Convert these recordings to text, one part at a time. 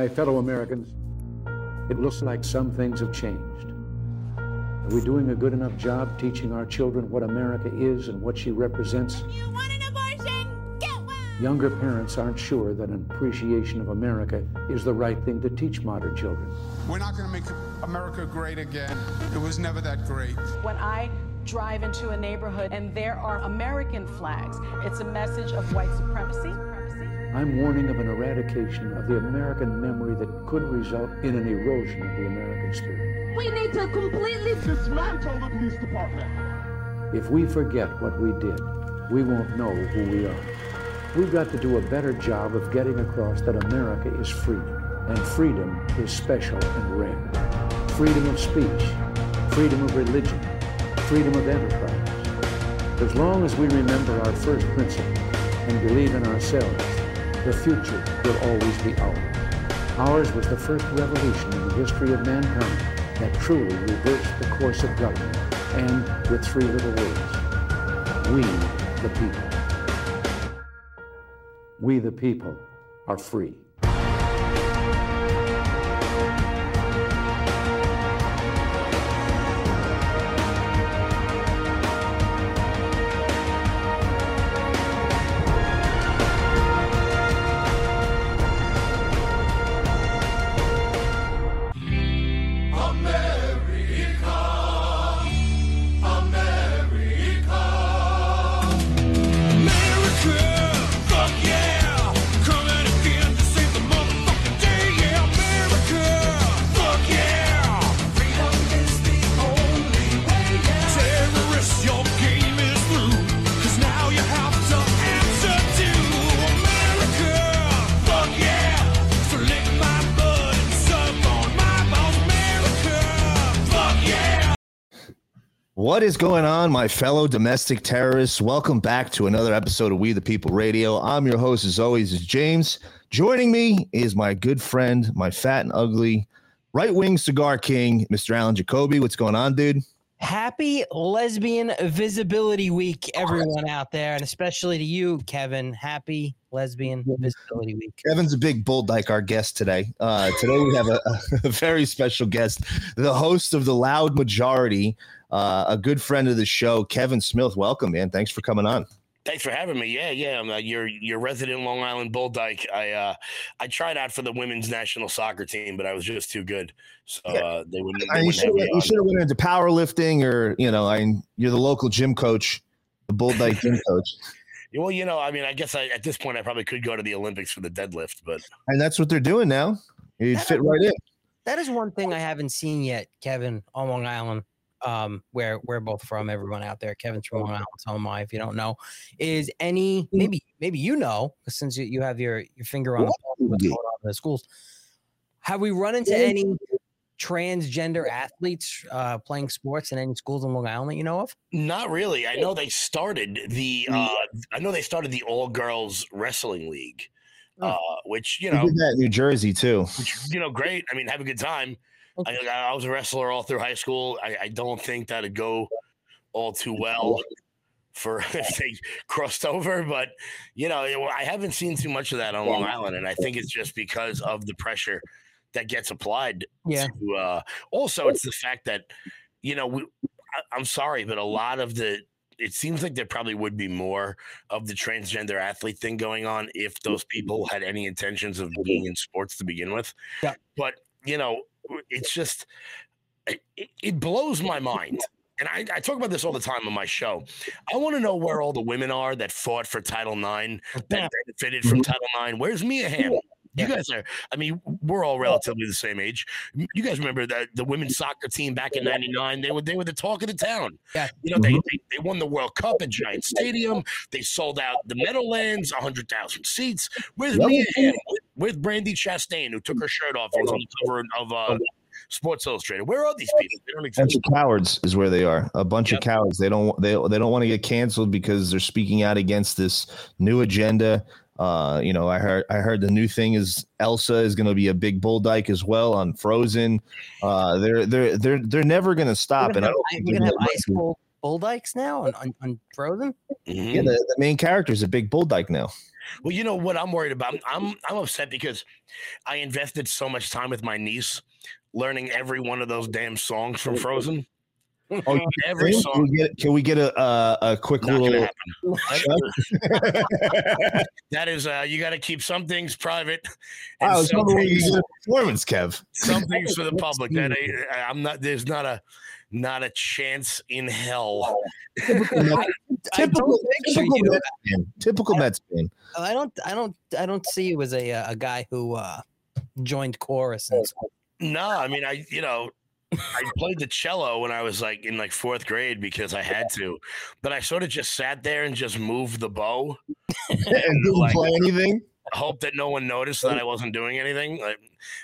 My fellow Americans, it looks like some things have changed. Are we doing a good enough job teaching our children what America is and what she represents? You want an abortion? Get one! Younger parents aren't sure that an appreciation of America is the right thing to teach modern children. We're not going to make America great again. It was never that great. When I drive into a neighborhood and there are American flags, it's a message of white supremacy. I'm warning of an eradication of the American memory that could result in an erosion of the American spirit. We need to completely dismantle the police department. If we forget what we did, we won't know who we are. We've got to do a better job of getting across that America is free, and freedom is special and rare. Freedom of speech, freedom of religion, freedom of enterprise. As long as we remember our first principle and believe in ourselves, the future will always be ours. Ours was the first revolution in the history of mankind that truly reversed the course of government, and with three little words, we the people. We the people are free. What is going on, my fellow domestic terrorists? Welcome back to another episode of We the People Radio. I'm your host, as always, is James. Joining me is my good friend, my fat and ugly right wing cigar king, Mr. Alan Jacoby. What's going on, dude? Happy Lesbian Visibility Week, everyone out there, and especially to you, Kevin. Happy Lesbian Visibility Week. Kevin's a big bull dyke, our guest today. Uh, today we have a, a very special guest, the host of the Loud Majority, uh, a good friend of the show, Kevin Smith. Welcome, man. Thanks for coming on. Thanks for having me. Yeah, yeah. I'm uh, your your resident Long Island Bull Dyke. I uh, I tried out for the women's national soccer team, but I was just too good, so uh, they wouldn't. They I mean, you should have me have went into powerlifting, or you know, I you're the local gym coach, the bull dyke gym coach, Well, you know, I mean, I guess I, at this point I probably could go to the Olympics for the deadlift, but and that's what they're doing now. You'd fit right in. That is one thing I haven't seen yet, Kevin, on Long Island, um, where we're both from. Everyone out there, Kevin's from Long Island, so am I. If you don't know, is any maybe maybe you know since you, you have your your finger on the pulse what's going on in the schools. Have we run into any transgender athletes uh, playing sports in any schools in Long Island that you know of? not really. I know they started the uh, I know they started the all girls wrestling league, uh, which you We know did that in New Jersey too. which you know, great. I mean, have a good time. I, I was a wrestler all through high school. I, I don't think that'd go all too well for if they crossed over, but you know, it- I haven't seen too much of that on Long Island, and I think it's just because of the pressure that gets applied. Yeah. To, uh, also, it's the fact that you know, we, I, I'm sorry, but a lot of the it seems like there probably would be more of the transgender athlete thing going on if those people had any intentions of being in sports to begin with. Yeah. But you know, it's just it, it- blows my mind. And I, I talk about this all the time on my show. I want to know where all the women are that fought for Title IX, that benefited from mm-hmm. Title IX. Where's Mia Hamm? You guys are, I mean, we're all relatively the same age. You guys remember that the women's soccer team back in '99? They were they were the talk of the town. Yeah. You know, they, mm-hmm. they they won the World Cup at Giant Stadium. They sold out the Meadowlands, hundred thousand seats. Where's Mia Hamm? Where's Brandi Chastain, who took her shirt off and was on the cover of uh, Sports Illustrated? Where are these people? They don't bunch exist. of cowards is where they are. A bunch Yep. of cowards. They don't they they don't want to get canceled because they're speaking out against this new agenda. Uh, you know, I heard I heard the new thing is Elsa is going to be a big bull dyke as well on Frozen. Uh, they're they're they're they're never going to stop. We're And I don't think we're gonna have they're ice cold bull dykes now on, on, on Frozen. Mhm. Yeah, the, the main character is a big bull dyke now. Well, you know what I'm worried about? I'm I'm upset because I invested so much time with my niece learning every one of those damn songs from Frozen. Oh, you Every can song. we get, can we get a a, a quick Not little? That is, uh, you got to keep some things private. and I some wondering when you things- performance, Kev. some things for the public. That I, I'm not. There's not a not a chance in hell. I Typical, don't typical you. Mets fan. Typical Mets fan. I don't. I don't. I don't see you as a uh, a guy who uh, joined chorus. And stuff. No, I mean, I you know, I played the cello when I was like in like fourth grade because I had to, but I sort of just sat there and just moved the bow, and didn't like- play anything. hope that no one noticed that I wasn't doing anything. Like,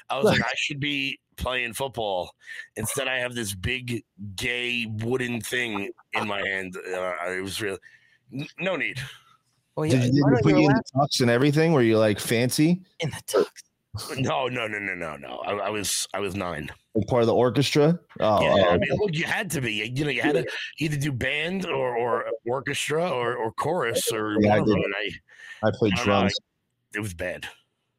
I was like, I should be playing football. Instead, I have this big gay wooden thing in my hand. Uh, it was real. No need. Well, Did, you- did they put you you in the tux and everything? Were you like fancy, in the tux? No, no, no, no, no, no. I, I was, I was nine. like part of the orchestra? Oh, Yeah, oh, I mean, look, you had to be. You know, you had to either do band or, or orchestra or, or chorus or Yeah, I of them. And I, I played I don't know, drums. it was bad.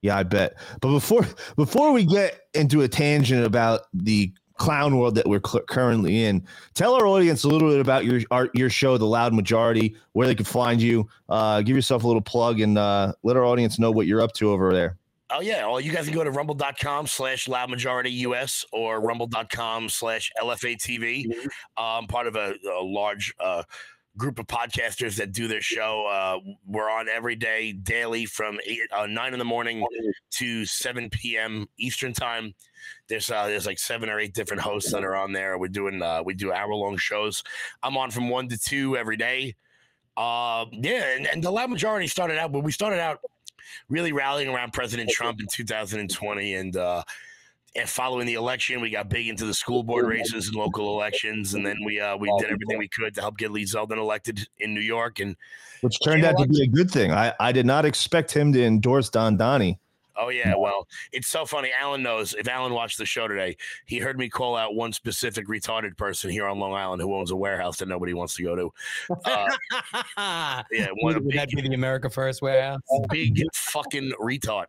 Yeah, I bet. But before before we get into a tangent about the clown world that we're cl- currently in, tell our audience a little bit about your our, your show, The Loud Majority, where they can find you. Uh, give yourself a little plug and uh, let our audience know what you're up to over there. Oh yeah. Well, you guys can go to rumble.com slash loud majority US or rumble.com slash LFA TV. Um, part of a, a large uh group of podcasters that do their show. Uh, we're on every day, daily from eight, uh, nine in the morning to 7 p.m. Eastern time. There's uh, there's like seven or eight different hosts that are on there. We're doing uh, we do hour long shows. I'm on from one to two every day. Uh, yeah, and, and the loud majority started out when we started out really rallying around President Trump in 2020 and uh following the election, we got big into the school board races and local elections, and then we uh, we did everything we could to help get Lee Zeldin elected in New York. And Which turned out to be a good thing. I, I did not expect him to endorse Don Donnie. Oh yeah, well, it's so funny. Alan knows. If Alan watched the show today, he heard me call out one specific retarded person here on Long Island who owns a warehouse that nobody wants to go to. Uh, yeah, one Would that be the America First warehouse? big fucking retard.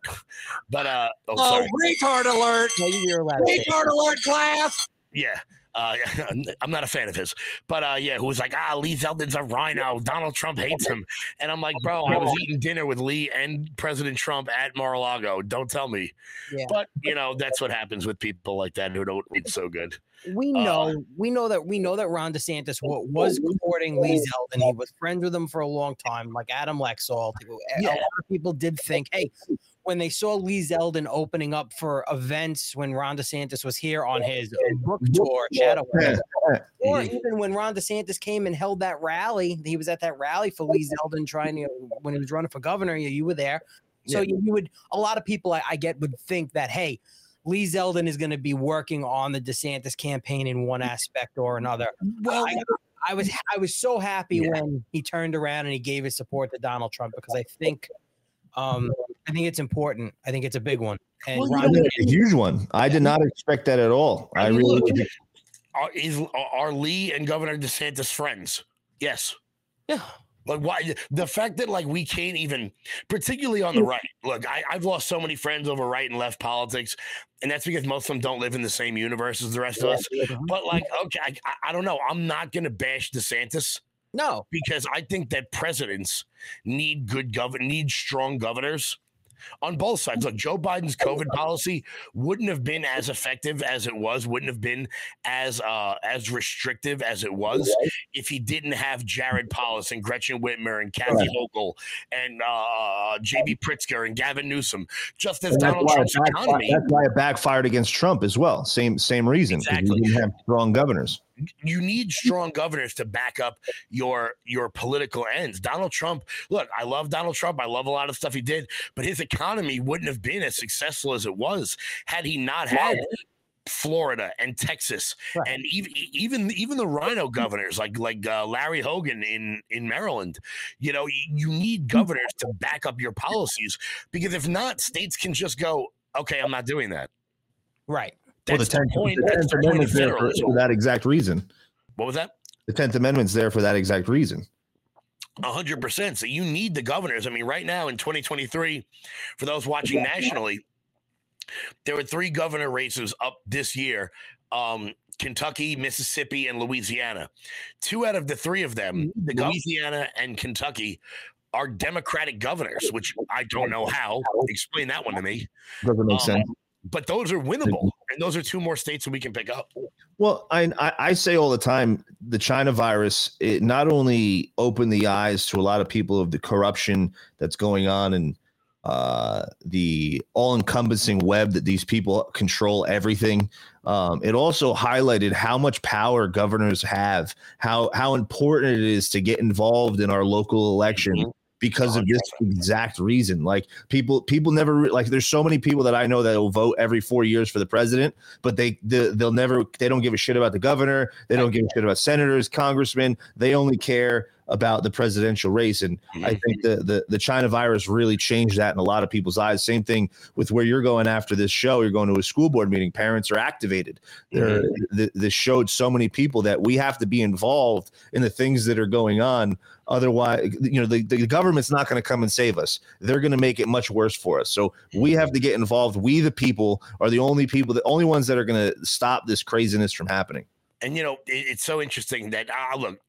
But uh, oh, sorry. retard alert! No, you're allowed to say it. alert, class. Yeah. Uh, I'm not a fan of his, but uh, yeah, who was like, ah, Lee Zeldin's a RINO. Donald Trump hates him, and I'm like, bro, I was eating dinner with Lee and President Trump at Mar-a-Lago. Don't tell me. Yeah. But you know, that's what happens with people like that who don't read so good. we Uh, know we know that we know that Ron DeSantis wa- was courting Lee Zeldin. He was friends with him for a long time, like Adam Laxalt. A lot of people did think, hey, when they saw Lee Zeldin opening up for events when Ron DeSantis was here on his book tour, Shadow, or even when Ron DeSantis came and held that rally, he was at that rally for Lee Zeldin trying to when he was running for governor. You, you were there, so you, you would a lot of people I, I get would think that hey. Lee Zeldin is going to be working on the DeSantis campaign in one aspect or another. Well, I, I was I was so happy Yeah. when he turned around and he gave his support to Donald Trump because I think um I think it's important. I think it's a big one. And Well, you Ron a huge one. I did not expect that at all. I I mean, really look, are, is, are Lee and Governor DeSantis friends? Yes. Yeah. Like why the fact that like we can't even, particularly on the mm. right. Look, I, I've lost so many friends over right and left politics, and that's because most of them don't live in the same universe as the rest of us. But like, okay, I, I- I don't know. I'm not gonna bash DeSantis No, because I think that presidents need good govern need strong governors on both sides. Look, Joe Biden's COVID policy wouldn't have been as effective as it was, wouldn't have been as uh as restrictive as it was if he didn't have Jared Polis and Gretchen Whitmer and Kathy Hochul and uh JB Pritzker and Gavin Newsom, just as Donald Trump's economy. That's why it backfired against Trump as well. Same same reason. Exactly. We didn't have strong governors. You need strong governors to back up your your political ends. Donald Trump, look, I love Donald Trump. I love a lot of stuff he did, but his economy wouldn't have been as successful as it was had he not had Florida and Texas Right. and even even even the RINO governors like like uh, Larry Hogan in in Maryland. You know, you, you need governors to back up your policies because if not, states can just go, okay, I'm not doing that. right. Well, the That's the 10th point. the That's 10th the Amendment's there for, for that exact reason. What was that? The Tenth Amendment's there for that exact reason. A hundred percent. So you need the governors. I mean, right now in 2023, for those watching nationally, there were three governor races up this year. Um, Kentucky, Mississippi, and Louisiana. Two out of the three of them, Louisiana and Kentucky, are Democratic governors, which I don't know how. Explain that one to me. Doesn't make Um, sense. But those are winnable, and those are two more states that we can pick up. Well, I, I say all the time, the China virus it not only opened the eyes to a lot of people of the corruption that's going on and uh, the all-encompassing web that these people control everything. Um, it also highlighted how much power governors have, how how important it is to get involved in our local election. Mhm. Because of this exact reason, like people, people never re- like. There's so many people that I know that will vote every four years for the president, but they, they they'll never they don't give a shit about the governor. They don't give a shit about senators congressmen. They only care about the presidential race. And i think the, the the china virus really changed that in a lot of people's eyes. Same thing with where you're going after this show. You're going to a school board meeting. Parents are activated. They're, mm-hmm. th- this showed so many people that we have to be involved in the things that are going on. Otherwise you know the, the government's not going to come and save us. They're going to make it much worse for us. So we have to get involved. We the people are the only people the only ones that are going to stop this craziness from happening And you know, it, it's so interesting that ah, look,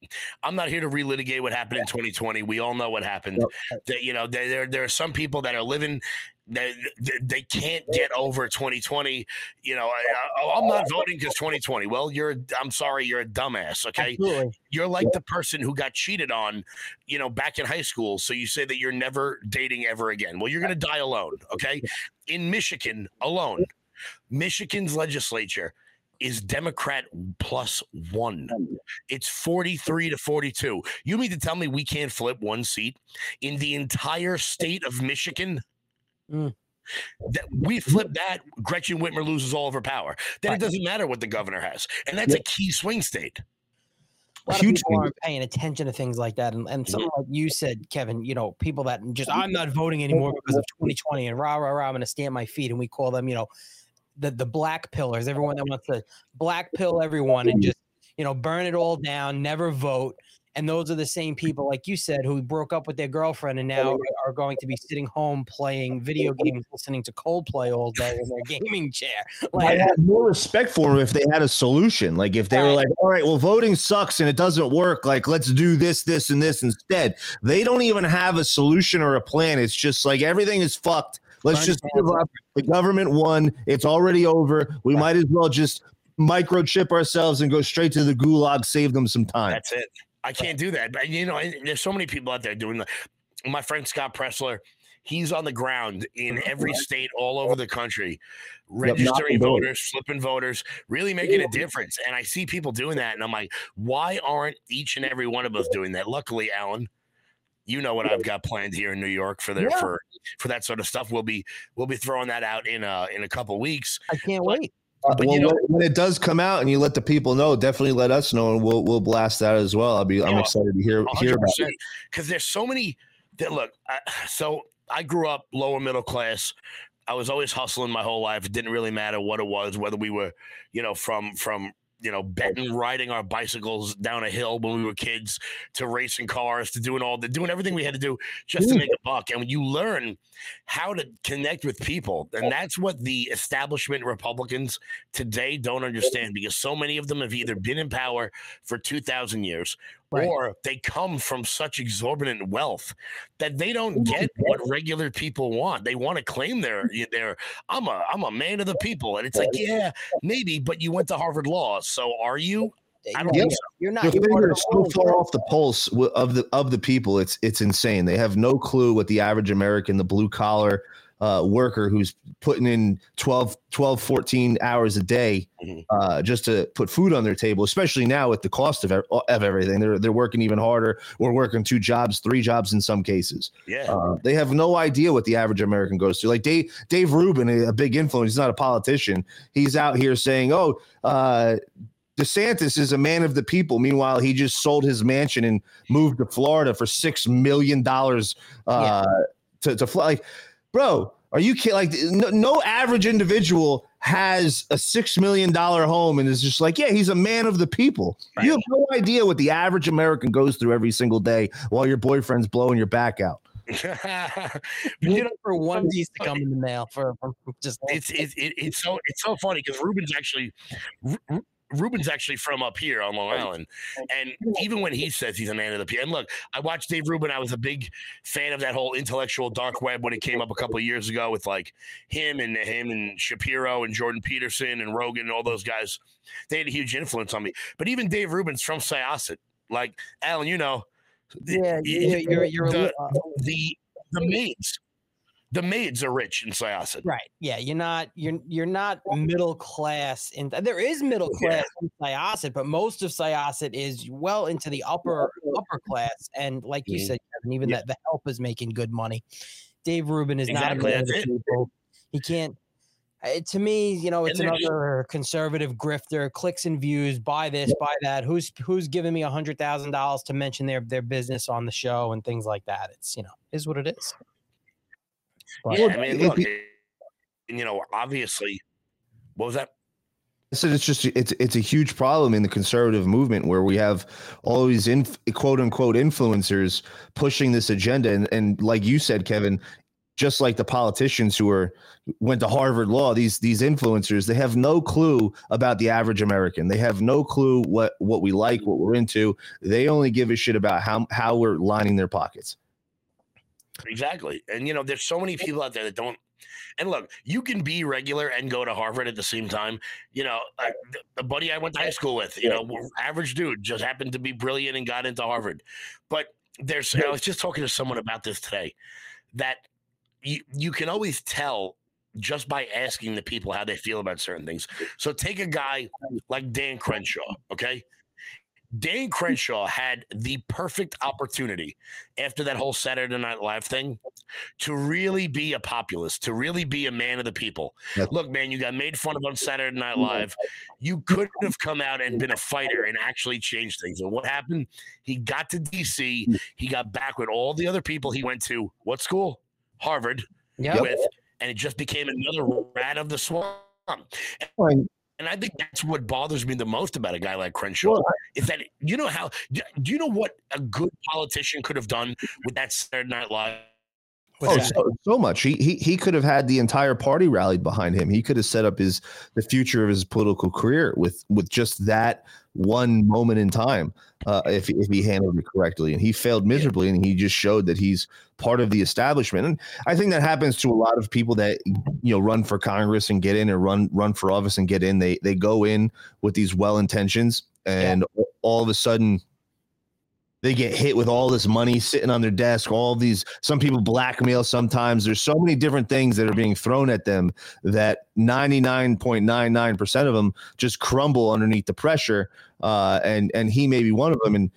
I'm not here to relitigate what happened in 2020. We all know what happened. That you know, there there, are some people that are living. They, they- can't get over 2020. You know, I, I, I'm not voting because 2020. Well, you're. I'm sorry, you're a dumbass. Okay, Absolutely. you're like the person who got cheated on. You know, back in high school. So you say that you're never dating ever again. Well, you're gonna die alone. Okay, in Michigan alone, Michigan's legislature is Democrat plus one. It's 43 to 42. You mean to tell me we can't flip one seat in the entire state of Michigan? Mm. That we flip that, Gretchen Whitmer loses all of her power. Then it doesn't matter what the governor has. And that's a key swing state. A lot Huge of people aren't paying attention to things like that, and, and something like you said, Kevin. You know, people that just I'm not voting anymore because of 2020, and rah rah rah, I'm going to stand my feet, and we call them, you know, the the black pillars. Everyone that wants to black pill everyone and mm. just you know burn it all down, never vote. And those are the same people, like you said, who broke up with their girlfriend and now are going to be sitting home playing video games, listening to Coldplay all day in their gaming chair. Like, I had more respect for them if they had a solution. Like if they were like, all right, well, voting sucks and it doesn't work. Like, let's do this, this, and this instead. They don't even have a solution or a plan. It's just like everything is fucked. Let's just give up. The government won. It's already over. We might as well just microchip ourselves and go straight to the gulag, save them some time. That's it. I can't do that. But you know, there's so many people out there doing that. My friend Scott Presler, he's on the ground in every state all over the country, registering doors. voters, flipping voters, really making a difference. And I see people doing that, and I'm like, why aren't each and every one of us doing that? Luckily, Alan. You know what I've got planned here in New York for there Yeah. for for that sort of stuff. We'll be we'll be throwing that out in uh in a couple weeks. I can't wait. Uh, But well, you know- when, it does come out and you let the people know, definitely let us know, and we'll we'll blast that as well. I'll be I'm Yeah, excited to hear hear about. it. because there's so many that look I, so i grew up lower middle class i was always hustling my whole life it didn't really matter what it was whether we were you know from from you know betting riding our bicycles down a hill when we were kids to racing cars to doing all the doing everything we had to do just to hmm. make a buck. And when you learn how to connect with people. And that's what the establishment republicans today don't understand because so many of them have either been in power for 2000 years Right. or they come from such exorbitant wealth that they don't get what regular people want. They want to claim their their I'm a I'm a man of the people, and it's like yeah maybe, but you went to Harvard Law, so are you? I don't You're- so. You're not. Your You're finger is so far off the pulse of the of the people. It's it's insane. They have no clue what the average American, the blue collar uh, worker who's putting in 12, 12, 14 hours a day Mhm. uh, just to put food on their table, especially now with the cost of, of everything. They're they're working even harder. We're working two jobs, three jobs in some cases. Yeah, Uh, they have no idea what the average American goes through. Like Dave Dave Rubin, a big influence. He's not a politician. He's out here saying, "Oh, uh, DeSantis is a man of the people." Meanwhile, he just sold his mansion and moved to Florida for six million dollars uh, to to fly. Like, bro, are you kidding? Like, no, no average individual has a six million dollar home and is just like, yeah, he's a man of the people. Right. You have no idea what the average American goes through every single day while your boyfriend's blowing your back out. but you know, for one piece to come in the mail for, for just it's it's it's so it's so funny because Rubin's actually Ru- Ru- Rubin's actually from up here on Long Island, and even when he says he's a man of the people, and look, I watched Dave Rubin. I was a big fan of that whole intellectual dark web when it came up a couple of years ago with like him and him and Shapiro and Jordan Peterson and Rogan and all those guys. They had a huge influence on me. But even Dave Rubin's from Syosset. Like Alan, you know, yeah, you're you're, you're the, li- uh, the the maids, the maids are rich in Syosset. right. Yeah, you're not you're you're not middle class, in there is middle Yeah. class in Syosset, but most of Syosset is well into the upper upper class, and like you Mhm. said, Kevin, even Yeah. that the help is making good money. Dave Rubin is Exactly, not a man of that's the it. people. He can't. uh, to me, you know, it's And just- another conservative grifter, clicks and views, buy this, buy that. Who's who's giving me a hundred thousand dollars to mention their their business on the show and things like that? It's you know, is what it is. But- Yeah, I mean, look, it- you know, obviously, what was that? So it's just it's it's a huge problem in the conservative movement where we have all these in, quote unquote influencers pushing this agenda, and and like you said, Kevin, just like the politicians who are went to Harvard Law, these these influencers they have no clue about the average American. They have no clue what what we like, what we're into. They only give a shit about how how we're lining their pockets. Exactly. And you know, there's so many people out there that don't. And look, you can be regular and go to Harvard at the same time. You know, like, the, buddy I went to high school with, you know, average dude, just happened to be brilliant and got into Harvard. But there's, I was just talking to someone about this today, that you you can always tell just by asking the people how they feel about certain things. So take a guy like Dan Crenshaw, okay? Dan Crenshaw had the perfect opportunity after that whole Saturday Night Live thing to really be a populist, to really be a man of the people. Look, man, you got made fun of on Saturday Night mm-hmm. Live. You couldn't have come out and been a fighter and actually changed things. And what happened? He got to DC. Mm. He got back with all the other people he went to. What school? Harvard. Yeah. With, and it just became another rat of the swamp. And I think that's what bothers me the most about a guy like Crenshaw Well, is that you know how do do you know what a good politician could have done with that Saturday Night Live? Oh, so, so much. He, he he could have had the entire party rallied behind him. He could have set up his the future of his political career with with just that one moment in time, uh, if if he handled it correctly. And he failed miserably, and he just showed that he's part of the establishment. And I think that happens to a lot of people that you know run for Congress and get in, or run run for office and get in. They they go in with these well intentions, and all of a sudden they get hit with all this money sitting on their desk all these some people blackmail sometimes. There's so many different things that are being thrown at them that 99.99% of them just crumble underneath the pressure uh, and and he may be one of them and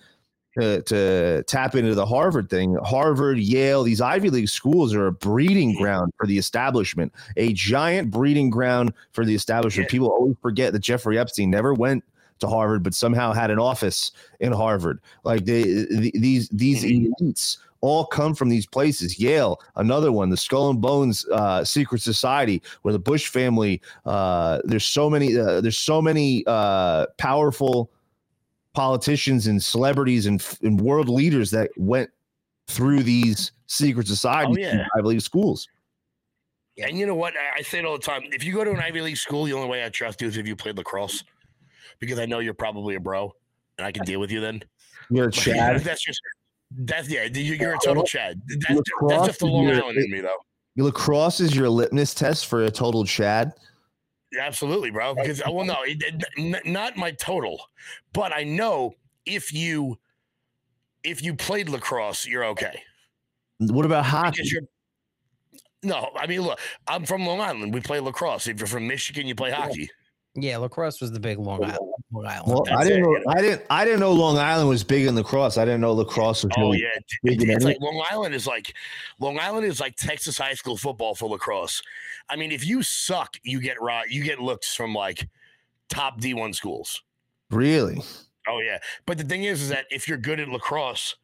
to, to tap into the Harvard thing, Harvard, Yale, these Ivy League schools are a breeding ground for the establishment, a giant breeding ground for the establishment. People always forget that Jeffrey Epstein never went to Harvard, but somehow had an office in Harvard. Like they, th- these these elites all come from these places. Yale, another one, the Skull and Bones uh, Secret Society, where the Bush family. Uh, there's so many. Uh, there's so many uh, powerful politicians and celebrities and, and world leaders that went through these secret societies, yeah. and Ivy League schools. And you know what? I, I say it all the time. If you go to an Ivy League school, the only way I trust you is if you played lacrosse, because I know you're probably a bro, and I can deal with you then. You're a Chad. that's just that's yeah. you- You're a total Chad. That's, that's just the Long Island in me, though. Lacrosse is your litmus test for a total Chad. Absolutely, bro. Because uh, well, no, it, it- not my total, but I know if you if you played lacrosse, you're okay. What about hockey? No, I mean, look, I'm from Long Island. We play lacrosse. If you're from Michigan, you play hockey. Yeah, lacrosse was the big Long Island. Long Island. Well, I didn't it, know. you know. I didn't. I didn't know Long Island was big in lacrosse. I didn't know lacrosse was. Oh really yeah, big it's, it's like Long Island is like Long Island is like Texas high school football for lacrosse. I mean, if you suck, you get right. You get looks from like top D1 schools. really. Oh yeah, but the thing is, is that if you're good at lacrosse,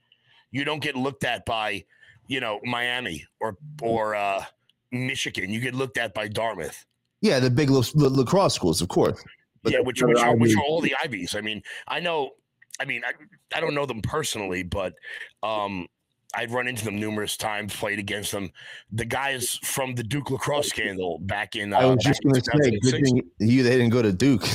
you don't get looked at by, you know, Miami or or uh, Michigan. You get looked at by Dartmouth. Yeah, the big la- la- lacrosse schools, of course. But yeah, which what which are, which are all the Ivies. I mean, I know. I mean, I, I don't know them personally, but um, I've run into them numerous times, played against them. The guys from the Duke lacrosse scandal back in. Uh, I was just going to say, good 2006. thing you they didn't go to Duke.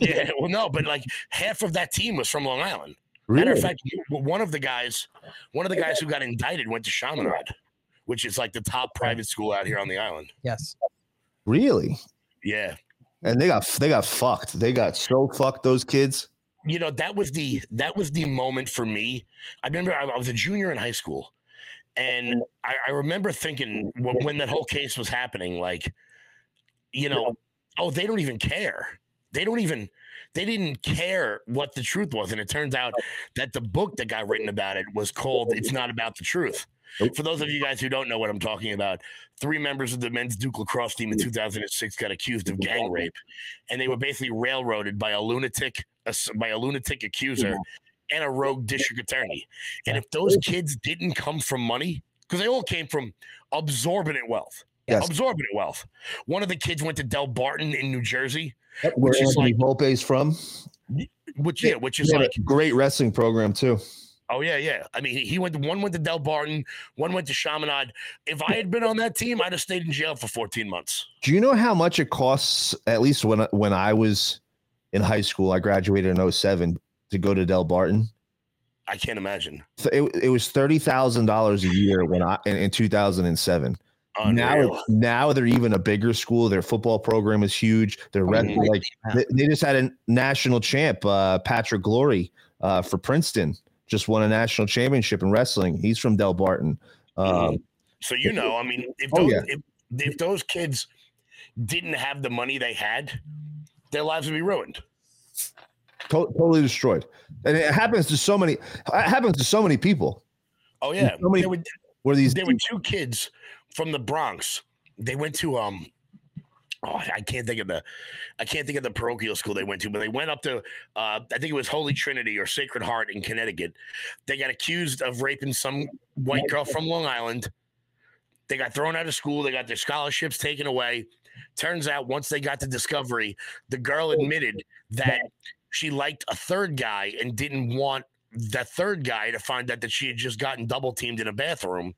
Yeah, well, no, but like half of that team was from Long Island. Matter of fact, one of the guys, one of the guys who got indicted went to Chaminade, which is like the top private school out here on the island. Yes. Really? Yeah, And they got they got fucked. They got so fucked. Those kids. you know that was the that was the moment for me. I remember I, I was a junior in high school, and I, I remember thinking when, when that whole case was happening, like, you know, oh, they don't even care. They don't even. They didn't care what the truth was, and it turns out that the book that got written about it was called "It's Not About the Truth." For those of you guys who don't know what I'm talking about, three members of the men's Duke lacrosse team in 2006 got accused of gang rape, and they were basically railroaded by a lunatic, by a lunatic accuser, and a rogue district attorney. And if those kids didn't come from money, because they all came from absorbent wealth, Yes. absorbent wealth. One of the kids went to Delbarton in New Jersey, Where which is like, Volpe's from. which yeah, which is like a great wrestling program too. Oh yeah, yeah. I mean, he went. One went to Delbarton. One went to Chaminade. If I had been on that team, I'd have stayed in jail for 14 months. Do you know how much it costs? At least when when I was in high school, I graduated in 07 to go to Delbarton. I can't imagine. So It, it was thirty thousand dollars a year when I in, in 2007. Now, Unreal. now they're even a bigger school. Their football program is huge. They're rep- Mhm. like they, they just had a national champ, uh, Patrick Glory, uh, for Princeton. Just won a national championship in wrestling. He's from Delbarton. Um, So you know, I mean, if Oh, those, yeah. if, if those kids didn't have the money they had, their lives would be ruined. to- totally destroyed, and it happens to so many. It happens to so many people. Oh yeah, so many- there, were, Where these there were two kids from the Bronx. They went to um. Oh, I can't think of the, I can't think of the parochial school they went to, but they went up to, uh, I think it was Holy Trinity or Sacred Heart in Connecticut. They got accused of raping some white girl from Long Island. They got thrown out of school. They got their scholarships taken away. Turns out, once they got to Discovery, the girl admitted that she liked a third guy and didn't want the third guy to find out that she had just gotten double teamed in a bathroom.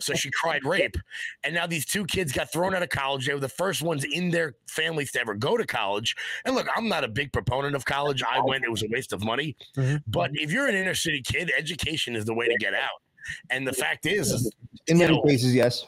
So she cried rape. And now these two kids got thrown out of college. They were the first ones in their families to ever go to college. And look, I'm not a big proponent of college. I went, it was a waste of money. Mhm. But if you're an inner city kid, education is the way to get out. And the fact is, is in many know, cases, yes.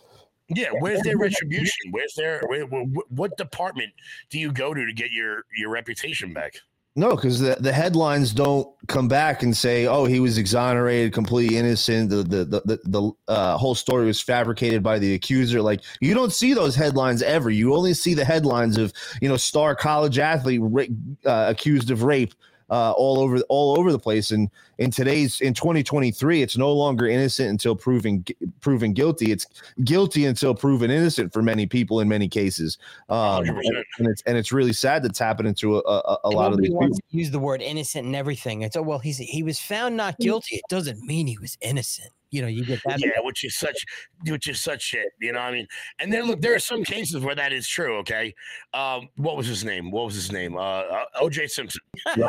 yeah, where's their retribution? Where's their where, wh- what department do you go to to get your your reputation back? No, because the, the headlines don't come back and say, "Oh, he was exonerated, completely innocent." The the the the, the uh, whole story was fabricated by the accuser. Like you don't see those headlines ever. You only see the headlines of you know star college athlete ra- uh, accused of rape uh, all over all over the place. And in today's in 2023, it's no longer innocent until proven gu- proven guilty. It's guilty until proven innocent for many people in many cases. Um, 100%. and it's and it's really sad that's happening to a, a, a lot of these wants people. to use the word innocent and everything. It's oh well, he's he was found not guilty. It doesn't mean he was innocent. You know, you get that. Yeah, which is such which is such shit. You know, what I mean, and then look, there are some cases where that is true. Okay, um, what was his name? What was his name? Uh, uh, O.J. Simpson.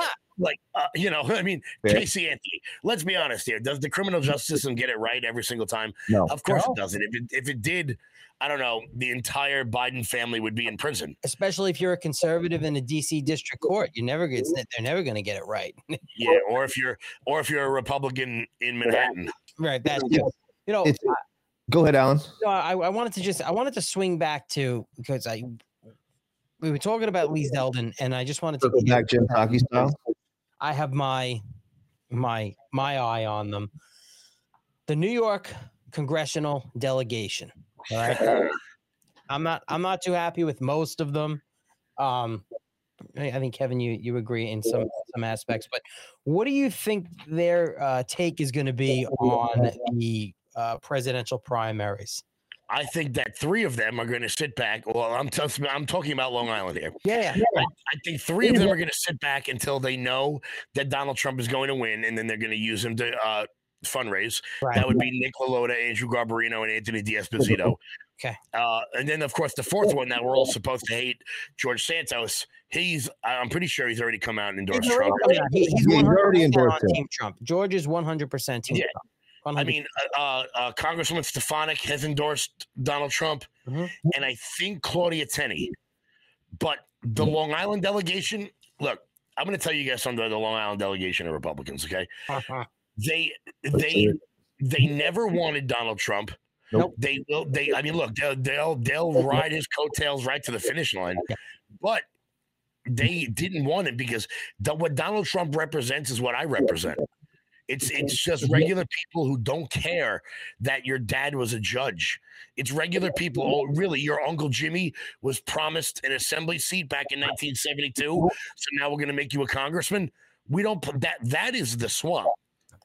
like, uh, you know, I mean, Yeah. Casey Anthony. Let's be honest here. Does the criminal justice system get it right every single time? No. Of course No. it doesn't. If it if it did, I don't know, the entire Biden family would be in prison. Especially if you're a conservative in a DC district court, you never get they're never going to get it right. Yeah, or if you're or if you're a Republican in Manhattan. right. That's Yeah. you know, It's- Go ahead, Alan. No, I, I wanted to just I wanted to swing back to because I we were talking about Lee Zeldin and I just wanted to Circle get- back Jen Psaki style. I have my my my eye on them. The New York congressional delegation. All right. I'm not I'm not too happy with most of them. Um I I think Kevin, you you agree in some some aspects, but what do you think their uh, take is going to be on the uh, presidential primaries? I think that three of them are going to sit back. Well, I'm t- I'm talking about Long Island here. Yeah, yeah. I think three of them are going to sit back until they know that Donald Trump is going to win, and then they're going to use him to uh, fundraise. Right. That would be Nick LaLota, Andrew Garbarino, and Anthony D'Esposito. Okay. Uh, and then, of course, the fourth one that we're all supposed to hate, George Santos. He's, I'm pretty sure he's already come out and endorsed He's Trump. come out. He- he's he's 100% already endorsed him. Team Trump. George is 100% Team Yeah. Trump. I 100%. mean, uh, uh, uh, Congresswoman Stefanik has endorsed Donald Trump, Mhm. and I think Claudia Tenney. But the Long Island delegation, look, I'm going to tell you guys something. The Long Island delegation of Republicans, okay? They they they never wanted Donald Trump. Nope. They will. They. I mean, look, they'll they'll, they'll ride his coattails right to the finish line, but they didn't want it because the, what Donald Trump represents is what I represent. It's it's just regular people who don't care that your dad was a judge. It's regular people. Oh, really? Your uncle Jimmy was promised an assembly seat back in 1972, so now we're going to make you a congressman. We don't put that. That is the swamp.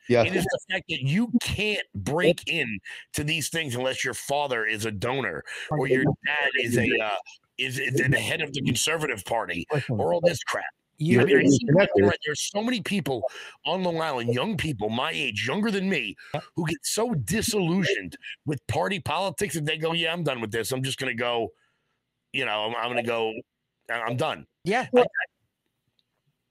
Yeah. It is the fact that you can't break in to these things unless your father is a donor or your dad is a uh, is, is the head of the conservative party or all this crap. You- I mean, you're see left connected. right, there's so many people on Long Island, young people my age, younger than me, who get so disillusioned with party politics that they go, "Yeah, I'm done with this. I'm just going to go, you know, I'm, I'm going to go. I'm done." yeah.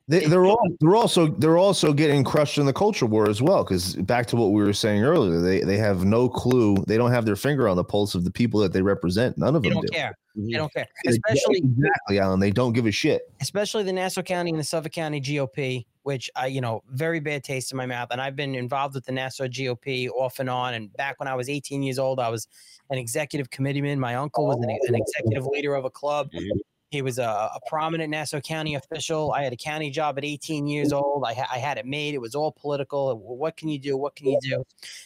They, they're all they're also they're also getting crushed in the culture war as well. Because back to what we were saying earlier, they they have no clue. They don't have their finger on the pulse of the people that they represent. None of They them don't do. care. Mm-hmm. They don't care. Ex- Especially exactly, Alan. They don't give a shit. especially the Nassau County and the Suffolk County GOP, which I, you know, very bad taste in my mouth. And I've been involved with the Nassau GOP off and on. And back when I was 18 years old, I was an executive committeeman. My uncle was an, an executive leader of a club. He was a, a prominent Nassau County official. I had a county job at 18 years old. I, ha- I had it made. It was all political. What can you do? What can you do?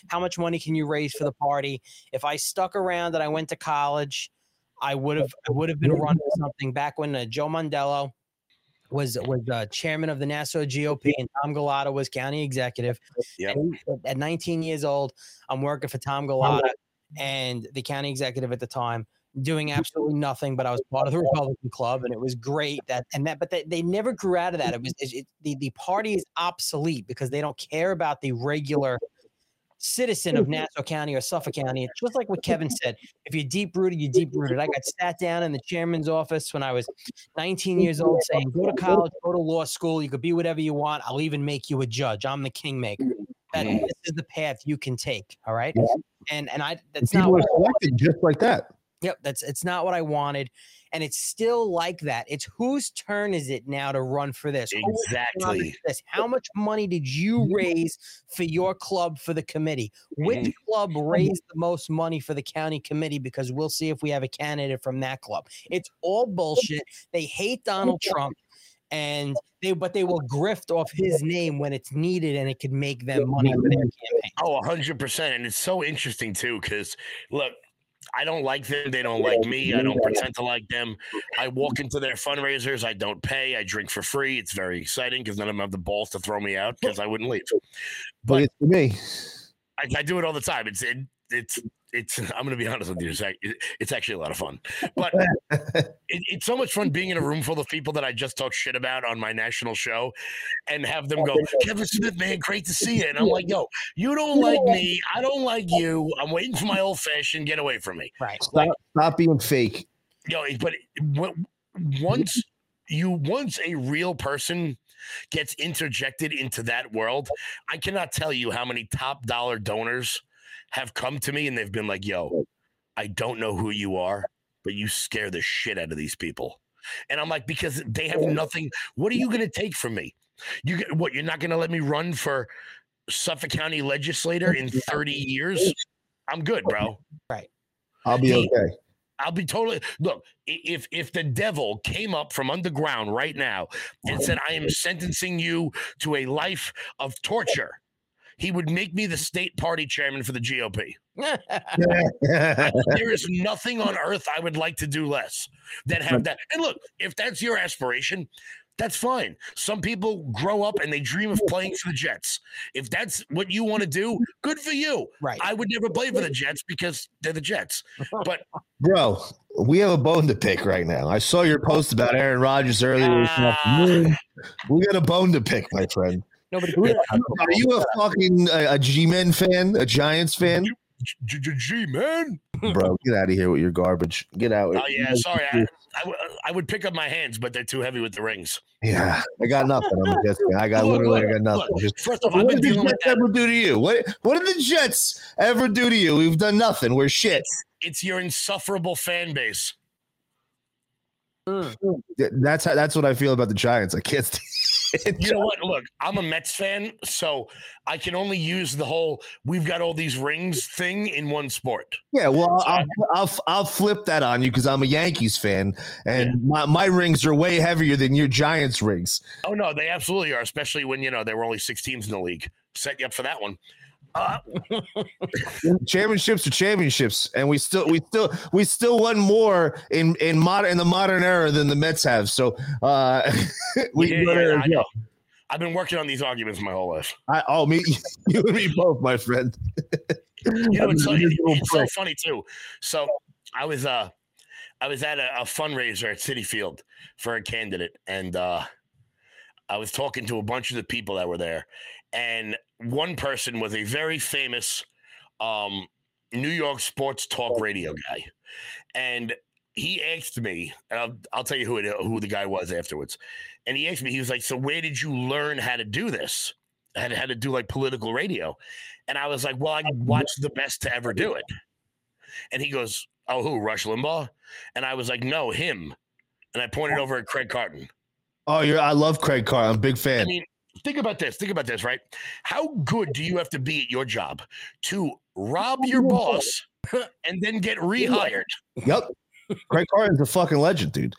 How much money can you raise for the party? If I stuck around and I went to college, I would have I would have been running something back when uh, Joe Mondello was was uh, chairman of the Nassau GOP and Tom Gulotta was county executive. Yep. And at 19 years old, I'm working for Tom Gulotta and the county executive at the time, doing absolutely nothing. But I was part of the Republican Club, and it was great. That and that, but they, they never grew out of that. It was it, it- the the party is obsolete because they don't care about the regular citizen of Nassau County or Suffolk County. It's just like what Kevin said. If you're deep rooted, you're deep rooted. I got sat down in the chairman's office when I was 19 years old saying, go to college, go to law school. You could be whatever you want. I'll even make you a judge. I'm the kingmaker. That Mm-hmm. this is the path you can take. All right. And and I that's People not are what I selected just like that. Yep, that's it's not what I wanted, and it's still like that. It's whose turn is it now to run for this? Who is running Exactly. This. How much money did you mm-hmm. raise for your club for the committee? Which mm-hmm. club mm-hmm. raised the most money for the county committee? Because we'll see if we have a candidate from that club. It's all bullshit. They hate Donald Trump, and they but they will grift off his name when it's needed, and it could make them money for their campaign. Oh, 100%. And it's so interesting, too, because look, I don't like them. They don't like me. I don't pretend to like them. I walk into their fundraisers. I don't pay. I drink for free. It's very exciting because none of them have the balls to throw me out because I wouldn't leave. But But it's for me. I, I do it all the time. It's it, it's it's. I'm going to be honest with you. It's, it's actually a lot of fun. But it, it's so much fun being in a room full of people that I just talk shit about on my national show, and have them oh, go, "Kevin Smith, man, great to see you." And I'm like, "Yo, you don't like me. I don't like you. I'm waiting for my old fashioned. Get away from me." Right. Stop, stop being fake. Yo, but once you once a real person gets interjected into that world, I cannot tell you how many top dollar donors have come to me and they've been like, "Yo, I don't know who you are, but you scare the shit out of these people." And I'm like, because they have nothing. What are you going to take from me? You get what? You're not going to let me run for Suffolk County legislator in 30 years? I'm good, bro. Right. I'll be Hey, okay. I'll be totally look. If if the devil came up from underground right now and said, "I am sentencing you to a life of torture," he would make me the state party chairman for the GOP. there is nothing on earth I would like to do less than have that. And look, if that's your aspiration, that's fine. Some people grow up and they dream of playing for the Jets. If that's what you want to do, good for you. Right. I would never play for the Jets because they're the Jets. But Bro, we have a bone to pick right now. I saw your post about Aaron Rodgers earlier this Ah. We got a bone to pick, my friend. Nobody. Are you a fucking a, a G-Men fan, a Giants fan? G- G- G, man. bro. Get out of here with your garbage. Get out. Oh yeah, sorry. I, I, w- I would pick up my hands, but they're too heavy with the rings. Yeah, I got nothing. I'm a Jets fan. I got Look, literally, look, I got nothing. look, Just- First off, I've what been did the dealing with Jets that. ever do to you? What What did the Jets ever do to you? We've done nothing. We're shit. It's your insufferable fan base. That's how, that's what I feel about the Giants. I can't. You know what? Look, I'm a Mets fan, so I can only use the whole "we've got all these rings" thing in one sport. Yeah, well, I'll, I'll I'll flip that on you because I'm a Yankees fan, and my, my rings are way heavier than your Giants rings. Oh no, they absolutely are, especially when you know there were only six teams in the league. Set you up for that one. Uh, Championships are championships, and we still we still we still won more in in modern in the modern era than the Mets have. So uh, we yeah, go yeah, there I as know. well. I've been working on these arguments my whole life. I, oh, me, you and me both, my friend. You know, it's, so, I'm a miserable it's so funny too. So I was uh I was at a, a fundraiser at Citi Field for a candidate, and uh I was talking to a bunch of the people that were there, and one person was a very famous um New York sports talk radio guy, and he asked me, and I'll, I'll tell you who it, who the guy was afterwards, and he asked me, he was like, "So where did you learn how to do this? How to, how to do like political radio?" And I was like, "Well, I watched the best to ever do it." And he goes, "Oh, who? Rush Limbaugh?" And I was like, "No, him." And I pointed over at Craig Carton. Oh, you're, I love Craig Carton. I'm a big I fan. mean, think about this. Think about this, right? How good do you have to be at your job to rob your boss and then get rehired? Yep. Craig Carr is a fucking legend, dude.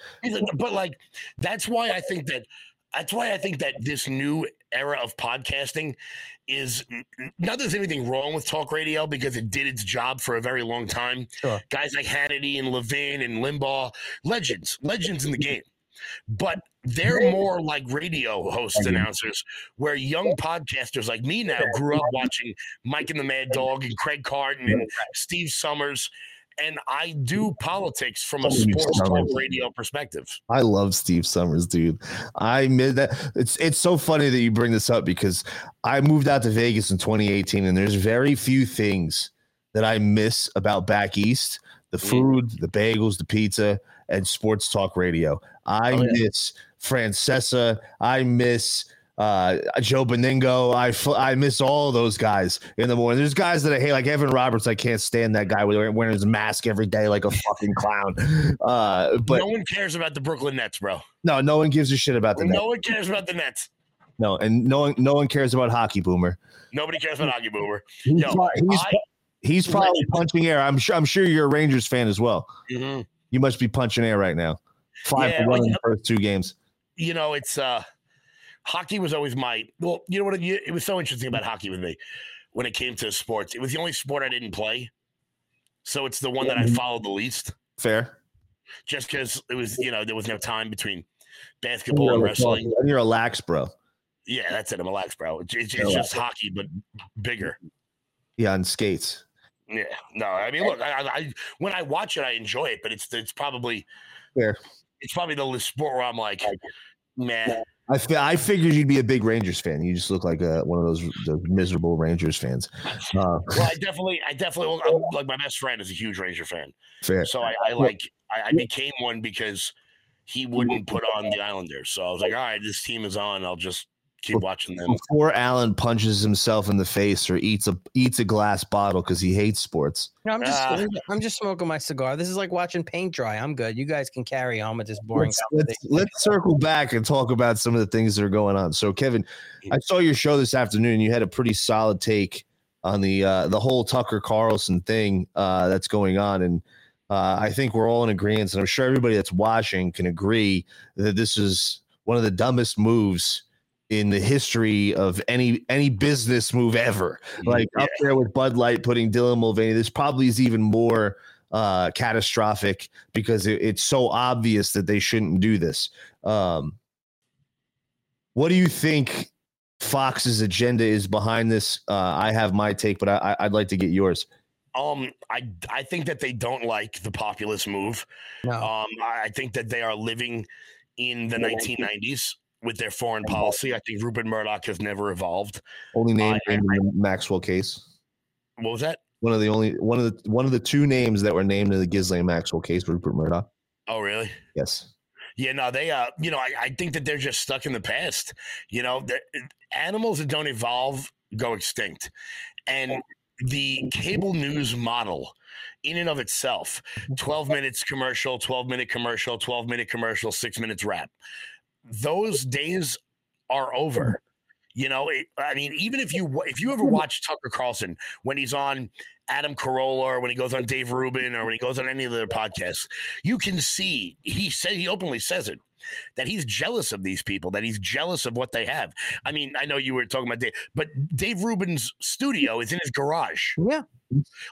But like, that's why I think that. That's why I think that this new era of podcasting is not there's anything wrong with talk radio because it did its job for a very long time. Sure. Guys like Hannity and Levin and Limbaugh, legends, legends in the game. But they're more like radio hosts, announcers, where young podcasters like me now grew up watching Mike and the Mad Dog and Craig Carton and Steve Somers. And I do politics from a sports talk radio perspective. I love Steve Somers, dude. I made that. It's it's so funny that you bring this up because I moved out to Vegas in 2018, and there's very few things that I miss about back east: the Mm. food, the bagels, the pizza, and sports talk radio. I Oh, yeah. miss Francesa. I miss uh, Joe Benigno. I f- I miss all those guys in the morning. There's guys that I hate, like Evan Roberts. I can't stand that guy wearing wearing his mask every day like a fucking clown. Uh, but no one cares about the Brooklyn Nets, bro. no, no one gives a shit about the Nets. No one cares about the Nets. No, and no one, no one cares about hockey boomer. Nobody cares about Hockey Boomer. He's, Yo, pro- he's, I- he's probably Legend. punching air. I'm sure. I'm sure you're a Rangers fan as well. Mhm. You must be punching air right now. Five Yeah, for one well, in the first two games. You know, it's uh, hockey was always my. Well, you know what? It, it was so interesting about hockey with me when it came to sports. It was the only sport I didn't play, so it's the one that I followed the least. Fair. Just because it was, you know, there was no time between basketball you're, and a, wrestling. and you're a lax, bro. Yeah, that's it. I'm a lax, bro. It's, it's, it's just hockey, but bigger. Yeah, on skates. Yeah, no, I mean, look, I, I, I when I watch it, I enjoy it, but it's it's probably Fair. it's probably the sport where I'm like, man, I fi- I figured you'd be a big Rangers fan. You just look like a, one of those, those miserable Rangers fans. Uh, well, I definitely, I definitely, I'm, like my best friend is a huge Ranger fan, fair. so I, I like, I, I became one because he wouldn't put on the Islanders, so I was like, all right, this team is on, I'll just keep watching them. Before Alan punches himself in the face or eats a eats a glass bottle because he hates sports. No, I'm just Ah. I'm just smoking my cigar. This is like watching paint dry. I'm good. You guys can carry on with this boring Let's, let's, let's circle back and talk about some of the things that are going on. So, Kevin, I saw your show this afternoon. You had a pretty solid take on the uh, the whole Tucker Carlson thing uh, that's going on, and uh, I think we're all in agreement, and I'm sure everybody that's watching can agree that this is one of the dumbest moves in the history of any any business move ever. Like up there with Bud Light putting Dylan Mulvaney, this probably is even more uh catastrophic because it, it's so obvious that they shouldn't do this. Um what do you think Fox's agenda is behind this? Uh I have my take, but I, I- I'd like to get yours. Um, I I think that they don't like the populist move. No. Um, I I think that they are living in the 1990s with their foreign policy. I think Rupert Murdoch has never evolved. Only name I- in the Maxwell case. What was that? One of the only one of the one of the two names that were named in the Ghislaine Maxwell case, Rupert Murdoch. Oh, really? Yes. Yeah, no, they, uh, you know, I, I think that they're just stuck in the past. You know, the, animals that don't evolve go extinct. And the cable news model, in and of itself, 12 minutes commercial, 12 minute commercial, 12 minute commercial, six minutes wrap, those days are over. You know, it, I mean, even if you if you ever watch Tucker Carlson when he's on Adam Carolla or when he goes on Dave Rubin or when he goes on any of their podcasts, you can see he said he openly says it that he's jealous of these people, that he's jealous of what they have. I mean, I know you were talking about Dave, but Dave Rubin's studio is in his garage. Yeah.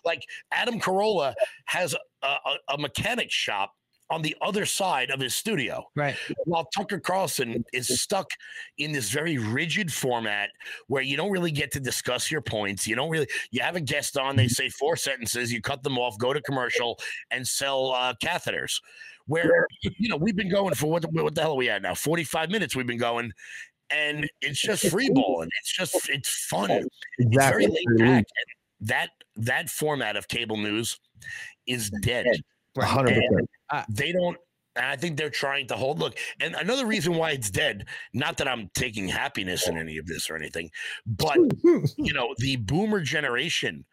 Like Adam Carolla has a, a, a mechanic shop on the other side of his studio Right. while Tucker Carlson is stuck in this very rigid format where you don't really get to discuss your points. You don't really, you have a guest on, they say four sentences, you cut them off, go to commercial, and sell uh, catheters. Where, you know, we've been going for what, what the hell are we at now? 45 minutes we've been going, and it's just free balling. It's just, it's fun. It's very laid back. And that, that format of cable news is dead. Percent. They don't. And I think they're trying to hold. Look, and another reason why it's dead. Not that I'm taking happiness in any of this or anything, but you know, the boomer generation,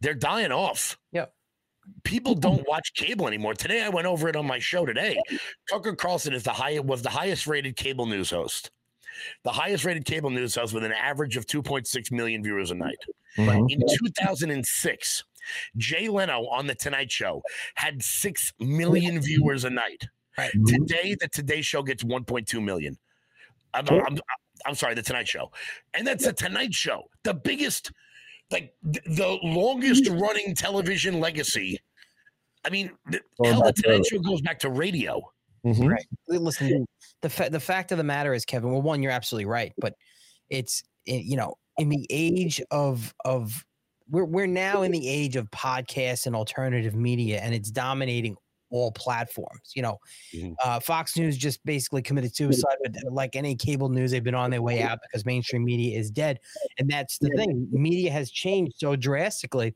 they're dying off. Yeah. People don't watch cable anymore. Today, I went over it on my show. Today, Tucker Carlson is the high was the highest rated cable news host, the highest rated cable news host with an average of 2.6 million viewers a night. Mhm. In 2006, Jay Leno on the Tonight Show had 6 million viewers a night. Right. Today, the Today Show gets 1.2 million. I'm, I'm, I'm sorry, the Tonight Show. And that's the Tonight Show, the biggest, like th- the longest running television legacy. I mean, th- hell, the back to- Tonight Show goes back to radio. Mhm. Right. Listen, the fa- the fact of the matter is, Kevin. Well, one, you're absolutely right, but it's i- you know, in the age of of we're we're now in the age of podcasts and alternative media, and it's dominating all platforms. You know, Mhm. uh, Fox News just basically committed suicide, but like any cable news, they've been on their way out because mainstream media is dead, and that's the thing. Media has changed so drastically.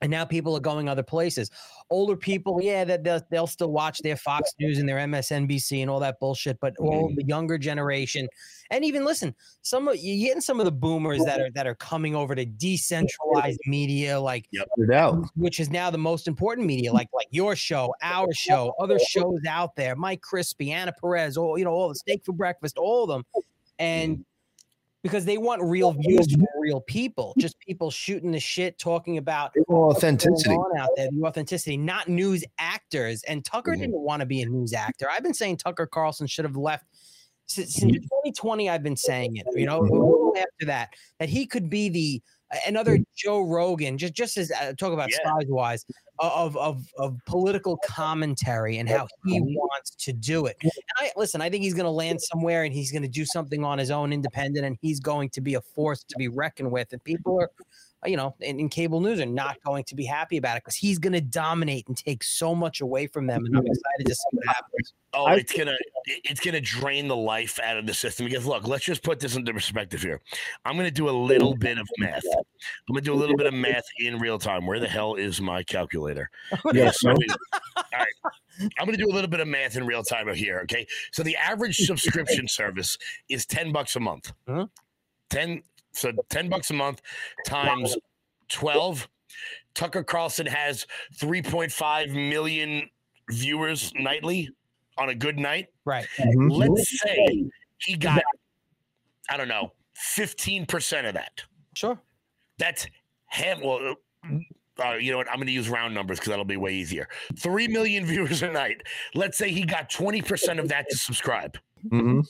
And now people are going other places. Older people, yeah, that they'll, they'll still watch their Fox News and their MSNBC and all that bullshit. But all mm-hmm. the younger generation, and even listen, some of you getting some of the boomers that are that are coming over to decentralized media, like doubt. which is now the most important media, like like your show, our show, other shows out there, Mike Crispi, Anna Perez, all you know, all the steak for breakfast, all of them, and because they want real views from real people, just people shooting the shit, talking about Authenticity. on out there, the authenticity, not news actors. And Tucker Mhm. didn't want to be a news actor. I've been saying Tucker Carlson should have left since, since 2020. I've been saying it. You know, little after that, that he could be the another Joe Rogan, just just as uh, talk about Yeah. size wise of of of political commentary and how he wants to do it. And I listen, I think he's going to land somewhere and he's going to do something on his own, independent, and he's going to be a force to be reckoned with. And people are, you know, in, in cable news are not going to be happy about it because he's going to dominate and take so much away from them. And I'm excited to see what happens. Oh, it's gonna it's gonna drain the life out of the system. Because look, let's just put this into perspective here. I'm gonna do a little bit of math. I'm gonna do a little bit of math in real time. Where the hell is my calculator? Yeah, So, all right. I'm going to do a little bit of math in real time here. Okay. So the average subscription service is 10 bucks a month. Uh-huh. 10. So 10 bucks a month times 12. Tucker Carlson has 3.5 million viewers nightly on a good night. Right. Mhm. Let's say he got, I don't know, 15% of that. Sure. That's half. Well, uh, you know what? I'm going to use round numbers because that'll be way easier. Three million viewers a night. Let's say he got 20% of that to subscribe. Mhm.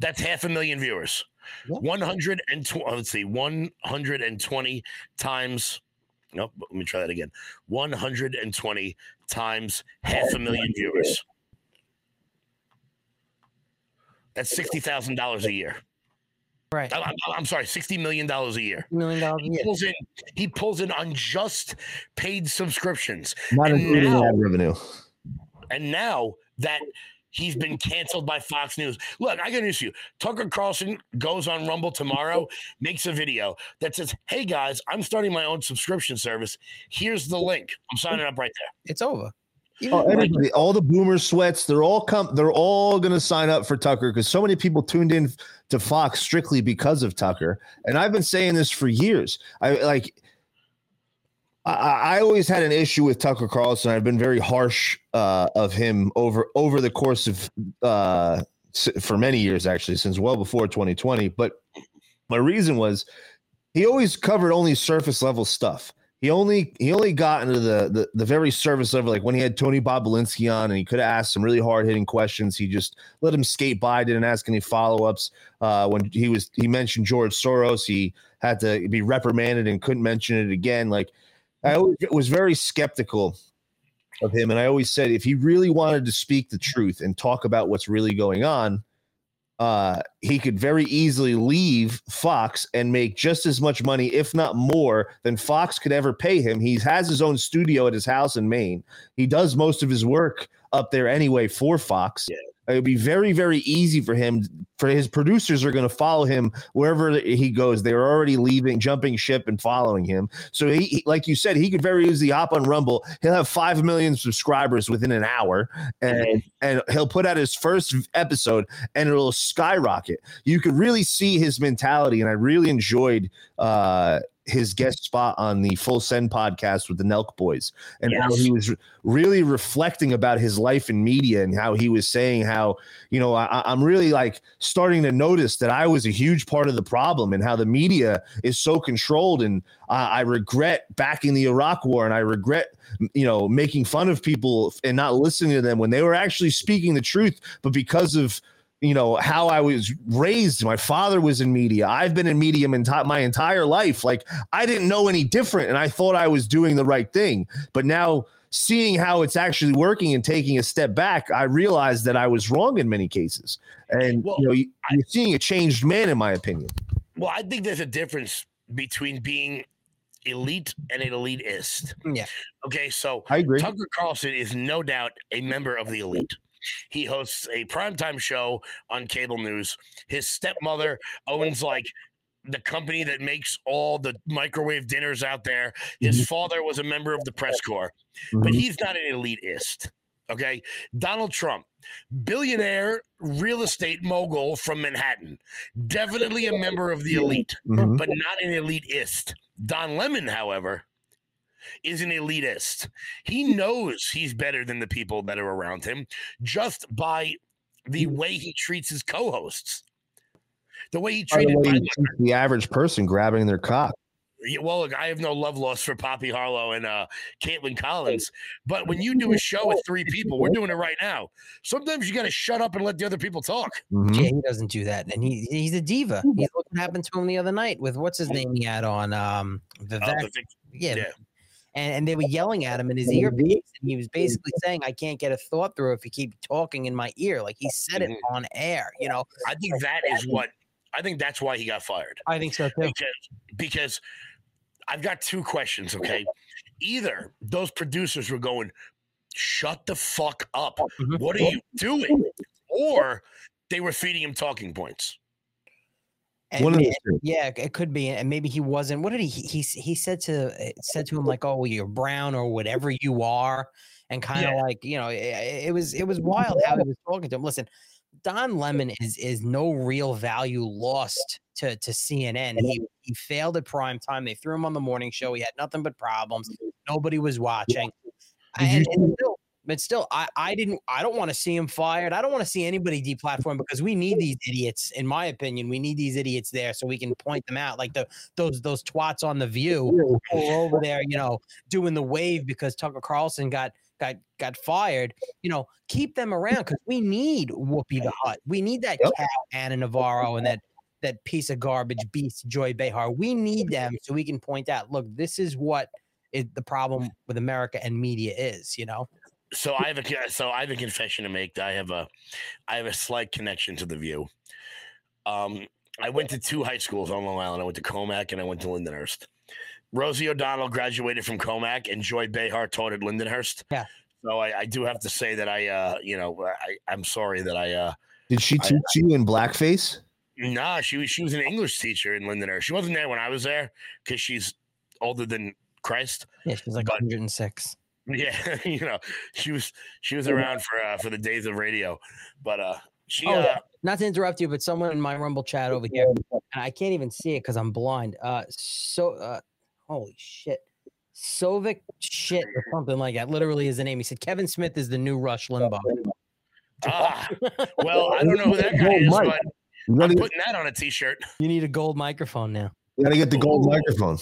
That's half a million viewers. Yeah. 120. Let's see, 120 times. Nope. Let me try that again. 120 times half a million viewers. That's sixty thousand dollars a year. Right. I- I'm, I'm sorry, sixty million dollars a year. Million dollars a He pulls in. He pulls in on just paid subscriptions, Not And including now- ad revenue. and now that He's been canceled by Fox News. Look, I got news for you. Tucker Carlson goes on Rumble tomorrow, makes a video that says, Hey guys, I'm starting my own subscription service. Here's the link. I'm signing up right there. It's over. Oh, everybody, all the boomer sweats, they're all come they're all gonna sign up for Tucker because so many people tuned in to Fox strictly because of Tucker. And I've been saying this for years. I like I, I always had an issue with Tucker Carlson. I've been very harsh uh, of him over over the course of uh, for many years, actually, since well before 2020. But my reason was he always covered only surface level stuff. He only he only got into the, the the very surface level, like when he had Tony Bobulinski on, and he could have asked some really hard hitting questions. He just let him skate by, didn't ask any follow ups. Uh, when he was he mentioned George Soros, he had to be reprimanded and couldn't mention it again. Like I always was very skeptical of him, and I always said if he really wanted to speak the truth and talk about what's really going on, uh, he could very easily leave Fox and make just as much money, if not more, than Fox could ever pay him. He has his own studio at his house in Maine. He does most of his work up there anyway for Fox. It would be very, very easy for him. For his producers are going to follow him wherever he goes. They're already leaving, jumping ship, and following him. So he, he- like you said, he could very easily hop on Rumble. He'll have five million subscribers within an hour, and and he'll put out his first episode, and it'll skyrocket. You could really see his mentality, and I really enjoyed uh, his guest spot on the Full Send podcast with the Nelk Boys, and how he was really reflecting about his life in media and how he was saying how you know I, I'm really like starting to notice that I was a huge part of the problem and how the media is so controlled and uh, I regret backing the Iraq War and I regret you know making fun of people and not listening to them when they were actually speaking the truth, but because of you know how I was raised. My father was in media. I've been in media my entire life. Like I didn't know any different, and I thought I was doing the right thing. But now seeing how it's actually working and taking a step back, I realized that I was wrong in many cases. And Well, you know, you, you're seeing a changed man, in my opinion. Well, I think there's a difference between being elite and an elitist. Mm, yeah. Okay, so I agree. Tucker Carlson is no doubt a member of the elite. He hosts a primetime show on cable news. His stepmother owns like the company that makes all the microwave dinners out there. His father was a member of the press corps, but Mhm. he's not an elitist. Okay. Donald Trump, billionaire real estate mogul from Manhattan, definitely a member of the elite Mhm. but not an elitist. Don Lemon, however, is an elitist. He knows he's better than the people that are around him just by the way he treats his co-hosts. The way he By the treated way, my, you the average person grabbing their cock. Well, look, I have no love lost for Poppy Harlow and uh Kaitlan Collins. But when you do a show with three people, we're doing it right now. Sometimes you gotta shut up and let the other people talk. Mhm. Yeah, he doesn't do that, and he he's a diva. He's what happened to him the other night with what's his name he had on um Vivek. the Vic- yeah, yeah. And and they were yelling at him in his earpiece, and he was basically saying, "I can't get a thought through if you keep talking in my ear." Like he said it Mhm. on air. You know, I think that is what I think that's why he got fired. I think so too. because because I've got two questions. Okay, either those producers were going, "Shut the fuck up! Mhm. What are you doing?" or they were feeding him talking points. And One of ma- the two. Yeah, it could be, and maybe he wasn't. What did he? He he said to uh, said to him like, "Oh, you're brown or whatever you are," and kind of Yeah. like you know, it, it was it was wild how he was talking to him. Listen, Don Lemon is is no real value lost to to CNN. He he failed at prime time. They threw him on the morning show. He had nothing but problems. Mm-hmm. Nobody was watching. And, and still, but still, I, I didn't. I don't want to see him fired. I don't want to see anybody deplatformed because we need these idiots. In my opinion, we need these idiots there so we can point them out, like the those those twats on the View over there, you know, doing the wave because Tucker Carlson got got got fired. You know, keep them around because we need Whoopi the Hut. We need that Yep. cow Anna Navarro and that that piece of garbage beast Joy Behar. We need them so we can point out, look, this is what is the problem with America and media is. You know. So I have a so I have a confession to make. I have a I have a slight connection to the View. Um, I went to two high schools on Long Island. I went to Commack and I went to Lindenhurst. Rosie O'Donnell graduated from Commack, and Joy Behar taught at Lindenhurst. Yeah. So I, I do have to say that I, uh, you know, I, I'm sorry that I, uh, Did she teach you in blackface? nah, she was she was an English teacher in Lindenhurst. She wasn't there when I was there because she's older than Christ. Yeah, she's like But- 106. Yeah, you know, she was she was around for uh, for the days of radio, but uh, she Oh, uh, Not to interrupt you, but someone in my Rumble chat over here, and I can't even see it because I'm blind. Uh, so, uh, holy shit, Sovic shit or something like that. Literally is the name. He said Kevin Smith is the new Rush Limbaugh. ah, well, I don't know who that guy is, but I'm putting that on a t-shirt. You need a gold microphone now. you gotta get the gold microphone.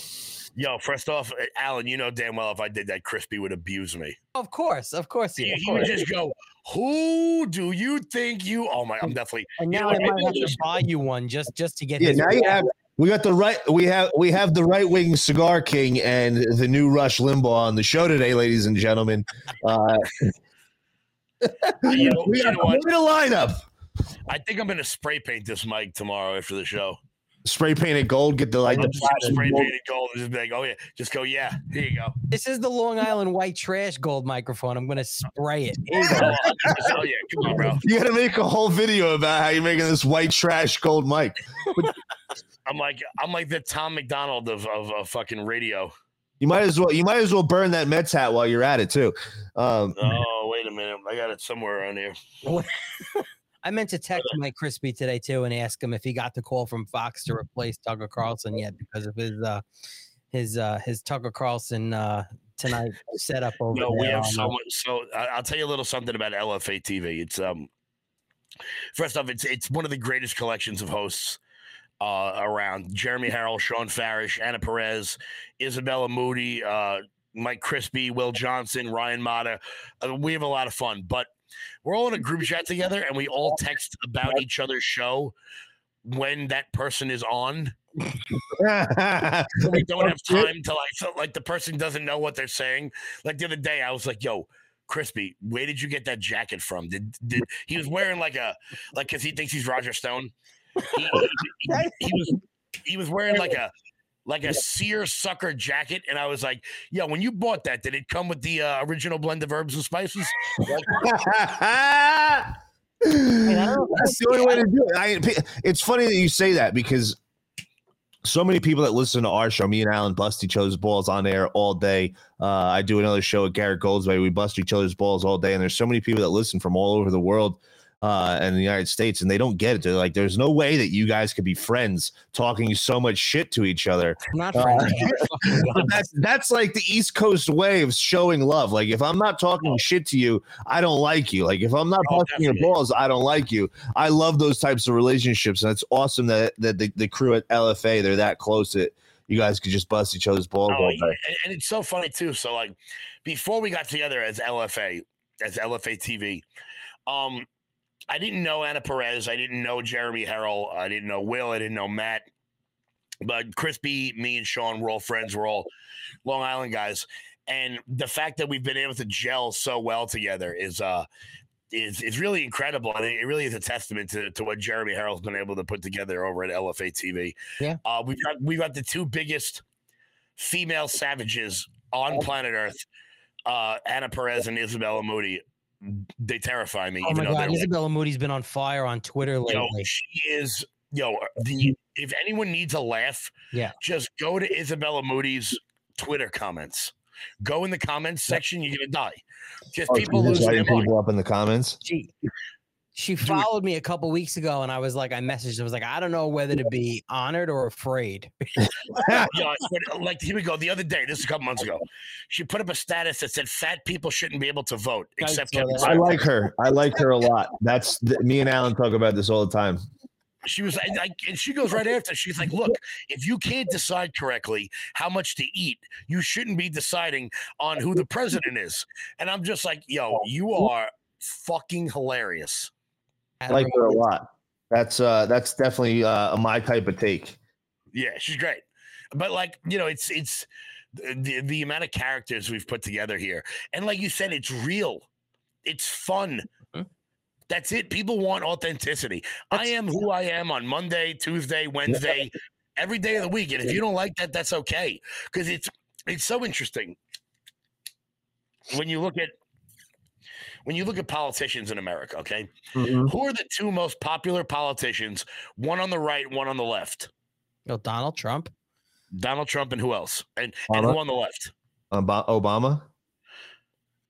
Yo, first off, uh, Alan, you know damn well if I did that, Crispi would abuse me. Of course, of course, He, yeah, of he would just go, "Who do you think you?" Oh my, I'm definitely. And you now know I what, might have to buy you one just just to get. Yeah, his now you have we got the right we have we have the right wing cigar king and the new Rush Limbaugh on the show today, ladies and gentlemen. Uh, You know- we you got know a lineup. I think I'm gonna spray paint this mic tomorrow after the show. Spray painted gold, get the like the just spray painted gold and just be like, "Oh yeah," just go, "Yeah, here you go." This is the Long Island white trash gold microphone. I'm gonna spray it. Here you go. Oh, yeah, come on, bro. You got to make a whole video about how you're making this white trash gold mic. I'm like, I'm like the Tom MacDonald of of, of fucking radio. You might as well you might as well burn that Mets hat while you're at it too. Um, Oh wait a minute, I got it somewhere on here. I meant to text Mike Crispi today too and ask him if he got the call from Fox to replace Tucker Carlson yet because of his uh his uh his Tucker Carlson uh tonight setup over No, we there have so much. So I- I'll tell you a little something about LFA TV. It's um, first off, it's it's one of the greatest collections of hosts uh around. Jeremy Harrell, Sean Farish, Anna Perez, Isabella Moody, uh, Mike Crispi, Will Johnson, Ryan Mata. Uh, we have a lot of fun, but we're all in a group chat together, and we all text about each other's show when that person is on. So we don't have time to like so like the person doesn't know what they're saying. Like the other day, I was like, "Yo, Crispi, where did you get that jacket from? Did did he was wearing like a like because he thinks he's Roger Stone? He, he- he- he was he was wearing like a like a seer sucker jacket, and I was like, yeah, when you bought that, did it come with the uh, original blend of herbs and spices?" That's the only way to do it. I, it's funny that you say that because so many people that listen to our show, me and Alan bust each other's balls on air all day. Uh, I do another show with Garrett Goldsby. We bust each other's balls all day, and there's so many people that listen from all over the world uh, and the United States, and they don't get it. They're like, "There's no way that you guys could be friends talking so much shit to each other." I'm not Uh, friends. But that's that's like the East Coast way of showing love. Like if I'm not talking shit to you, I don't like you. Like if I'm not Oh, busting your balls, I don't like you. I love those types of relationships, and it's awesome that that the, the crew at LFA they're that close that you guys could just bust each other's balls. Oh, yeah, and, and it's so funny too. So like before we got together as LFA, as LFA TV, um, I didn't know Anna Perez, I didn't know Jeremy Harrell, I didn't know Will, I didn't know Matt, but Crispi, me, and Sean were all friends. We're all Long Island guys, and the fact that we've been able to gel so well together is uh. Is, is really incredible, and it really is a testament to, to what Jeremy Harrell's been able to put together over at LFA TV. Yeah. uh, we've got we've got the two biggest female savages on planet Earth, uh, Anna Perez and Isabella Moody. They terrify me. Oh even my though god, they're Isabella Moody's been on fire on Twitter yo, lately. she is yo. The if anyone needs a laugh, Yeah. just go to Isabella Moody's Twitter comments. Go in the comments section. You're gonna die. Oh, just Oh, people she's losing their inviting mind. people up in the comments. She she followed me a couple weeks ago and I was like, I messaged, I was like, I don't know whether to be honored or afraid. Yeah, uh, like here we go. The other day, this is a couple months ago, she put up a status that said fat people shouldn't be able to vote I except saw Kevin that. I like her. I like her a lot. That's th- me and Alan talk about this all the time. She was like, like- and she goes right after. She's like, "Look, if you can't decide correctly how much to eat, you shouldn't be deciding on who the president is." And I'm just like, "Yo, you are fucking hilarious." I like her a lot. That's uh that's definitely uh my type of take. Yeah, she's great. But like, you know, it's it's the the amount of characters we've put together here, and like you said, it's real. It's fun. Mhm. That's it. People want authenticity. I am who I am on Monday, Tuesday, Wednesday, every day of the week. And if you don't like that, that's okay. Because it's it's so interesting when you look at when you look at politicians in America, okay, Mhm. who are the two most popular politicians? One on the right, one on the left. Oh, Donald Trump. Donald Trump and who else? And and who on the left? Ob- Obama.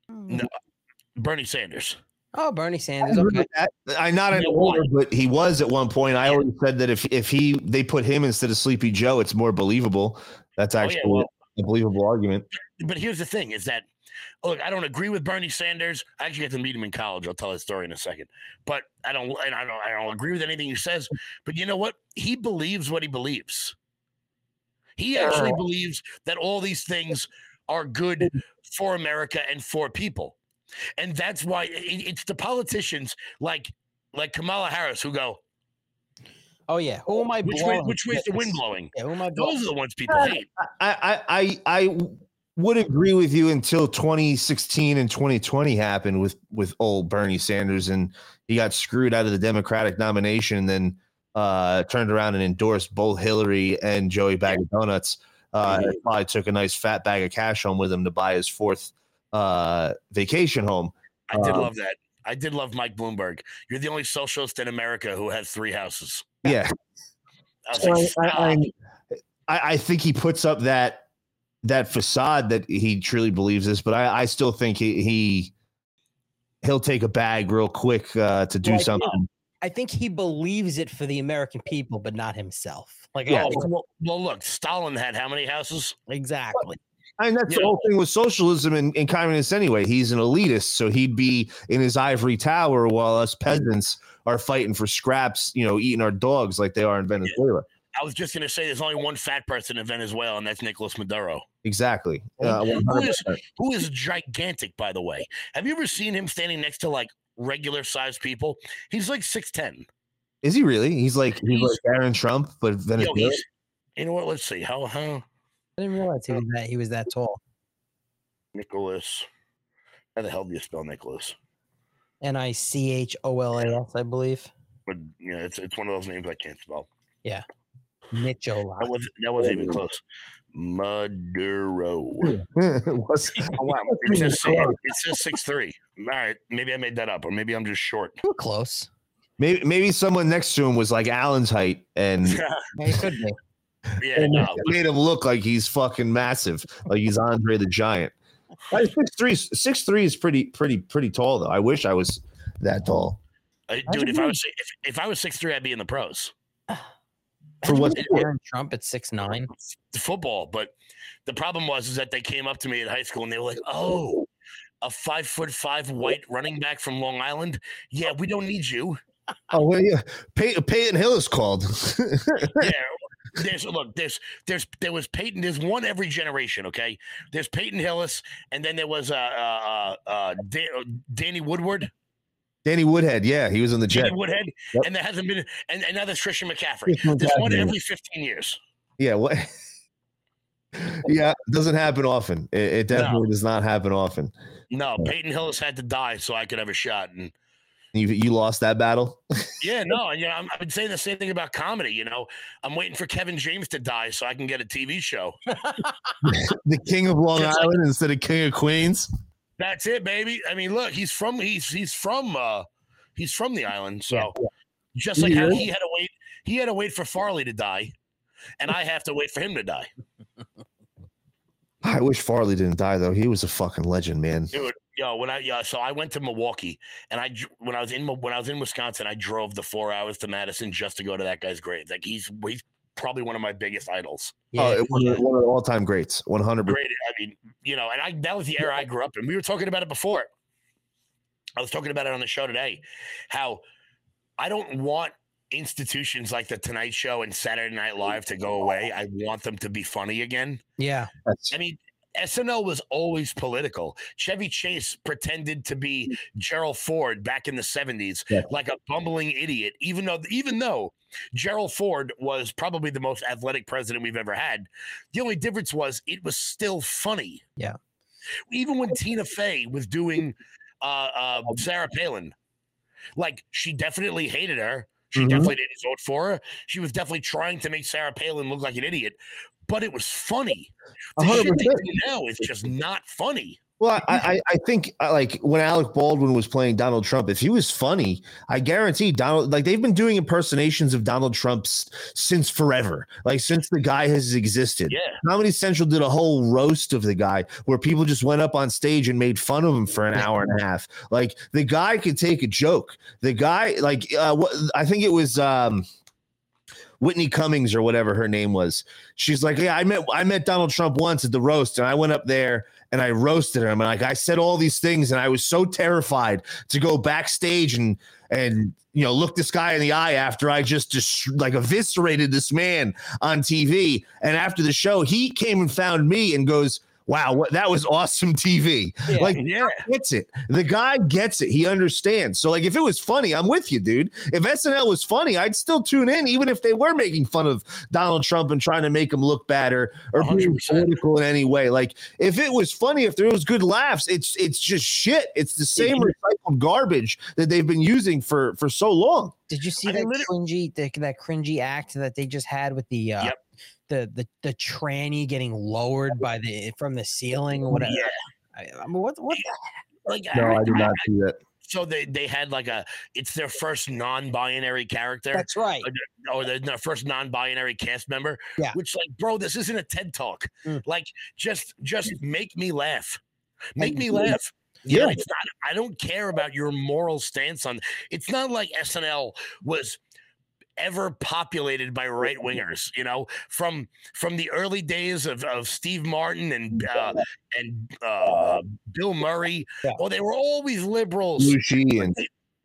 No, Bernie Sanders. Oh, Bernie Sanders. Okay. I, am not You an older, but he was at one point. I always said that if if he they put him instead of Sleepy Joe, it's more believable. That's Oh, yeah, actually well- a believable argument. But here's the thing: is that look, I don't agree with Bernie Sanders. I actually got to meet him in college. I'll tell his story in a second. But I don't, and I don't, I don't agree with anything he says. But you know what? He believes what he believes. He actually believes that all these things are good for America and for people, and that's why it- it's the politicians like like Kamala Harris who go, Oh yeah. Who am I which way, blowing? which way's the wind blowing? Yeah, who am I blowing? Those are the ones people hate. I I I, I would agree with you until 2016 and 2020 happened with with old Bernie Sanders and he got screwed out of the Democratic nomination and then uh, turned around and endorsed both Hillary and Joey Bag of Donuts. Uh, and probably took a nice fat bag of cash home with him to buy his fourth uh, vacation home. I did Um, love that. I did love Mike Bloomberg. You're the only socialist in America who has three houses. Yeah, I So like, I, I, I, I think he puts up that that facade that he truly believes this, but I, I still think he, he he'll take a bag real quick uh, to do Well, I think- something. I think he believes it for the American people, but not himself. Like, Yeah. oh, Oh, well, well, look, Stalin had how many houses? exactly. I mean, that's you the whole thing with socialism and, and communists anyway. He's an elitist, so he'd be in his ivory tower while us peasants are fighting for scraps, you know, eating our dogs like they are in Venezuela. I was just going to say there's only one fat person in Venezuela, and that's Nicolas Maduro, Exactly. Uh, who, is, who is gigantic, by the way. Have you ever seen him standing next to like regular sized people? He's like 6'10. Is he really? He's like he's He's- like Barron Trump, but Venezuela. he's, you know what? Let's see. How, how I didn't realize he was that he was that tall. Nicholas. How the hell do you spell Nicholas? N I C H O L A S, I believe. But yeah, it's it's one of those names I can't spell. Nicholas. That was that wasn't even close. Maduro. What's- Oh, wow. It says, it says six three. All right, maybe I made that up, or maybe I'm just short. You were close. maybe maybe someone next to him was like Allen's height and Yeah, could be. yeah, and no, made him look like he's fucking massive, like he's Andre the Giant. Like, Six three, six three is pretty, pretty, pretty tall though. I wish I was that tall. Uh, dude. If I was if, if I was six three, I'd be in the pros. For what Barron Trump at six nine. football. But the problem was is that they came up to me at high school and they were like, "Oh, a five foot five white running back from Long Island. Yeah, we don't need you. Oh well, yeah. Pey- Peyton Hill is called. Yeah." There's look, there's there's there was Peyton. There's one every generation. Okay, there's Peyton Hillis, and then there was uh uh uh, uh Dan, uh, Danny Woodward, Danny Woodhead, yeah, he was in the jet. Danny Woodhead, Yep. and there hasn't been, and, and now there's Christian McCaffrey. There's one every 15 years. Yeah, what? yeah, it doesn't happen often. It, it definitely does not happen often. No, Peyton Hillis had to die so I could have a shot, and You you lost that battle. Yeah, no, you know, I'm, I've been saying the same thing about comedy. You know, I'm waiting for Kevin James to die so I can get a TV show. the king of Long Just like- Island instead of king of Queens. That's it, baby. I mean, look, he's from he's he's from uh he's from the island, so just like how he had to wait, he had to wait for Farley to die, and I have to wait for him to die. I wish Farley didn't die though. He was a fucking legend, man. Dude, yo, when I yeah, so I went to Milwaukee, and I when I was in when I was in Wisconsin, I drove the four hours to Madison just to go to that guy's grave. Like he's he's probably one of my biggest idols. oh, Yeah, uh, it was one of the all-time greats. One hundred. great. I mean, you know, and I that was the era I grew up in. We were talking about it before. I was talking about it on the show today. How I don't want institutions like the Tonight Show and Saturday Night Live to go away. I want them to be funny again. yeah. I mean, SNL was always political. Chevy Chase pretended to be Gerald Ford back in the 70s, Yeah. like a bumbling idiot, even though even though Gerald Ford was probably the most athletic president we've ever had. The only difference was it was still funny. Yeah. Even when Tina Fey was doing uh, uh, Sarah Palin, like she definitely hated her. She Mhm. definitely didn't vote for her. She was definitely trying to make Sarah Palin look like an idiot, but it was funny. The hundred shit they do now is just not funny. Well, I, I, think uh, like when Alec Baldwin was playing Donald Trump, if he was funny, I guarantee Donald like they've been doing impersonations of Donald Trump since forever, like since the guy has existed. Yeah. Comedy Central did a whole roast of the guy where people just went up on stage and made fun of him for an hour and a half. Like the guy could take a joke. The guy, like, uh, what I think it was. um Whitney Cummings or whatever her name was. She's like, yeah, I met I met Donald Trump once at the roast, and I went up there and I roasted him, and like I said all these things, and I was so terrified to go backstage and and you know look this guy in the eye after I just just like eviscerated this man on TV, and after the show, he came and found me and goes. Wow, what, that was awesome TV. Yeah. like, Yeah. gets it. The guy gets it. He understands. So, like, if it was funny, I'm with you, dude. If SNL was funny, I'd still tune in, even if they were making fun of Donald Trump and trying to make him look bad or, or 100%. political in any way. Like, if it was funny, if there was good laughs, it's it's just shit. It's the same recycled garbage that they've been using for for so long. Did you see I that cringy the, that cringy act that they just had with the uh Yep. The the the tranny getting lowered by the from the ceiling or whatever? Yeah. I, I mean, what what? the- Like see that. So they they had like a it's their first non-binary character. That's right. or the, the first non-binary cast member. Yeah. Which like, bro, this isn't a TED talk. Mm. Like, just just make me laugh. Make And- me laugh. You know, Yeah. it's not. I don't care about your moral stance on. It's not like SNL was ever populated by right wingers. You know, from from the early days of, of Steve Martin and uh, and uh, Bill Murray. Yeah. Well, they were always liberals Lucy and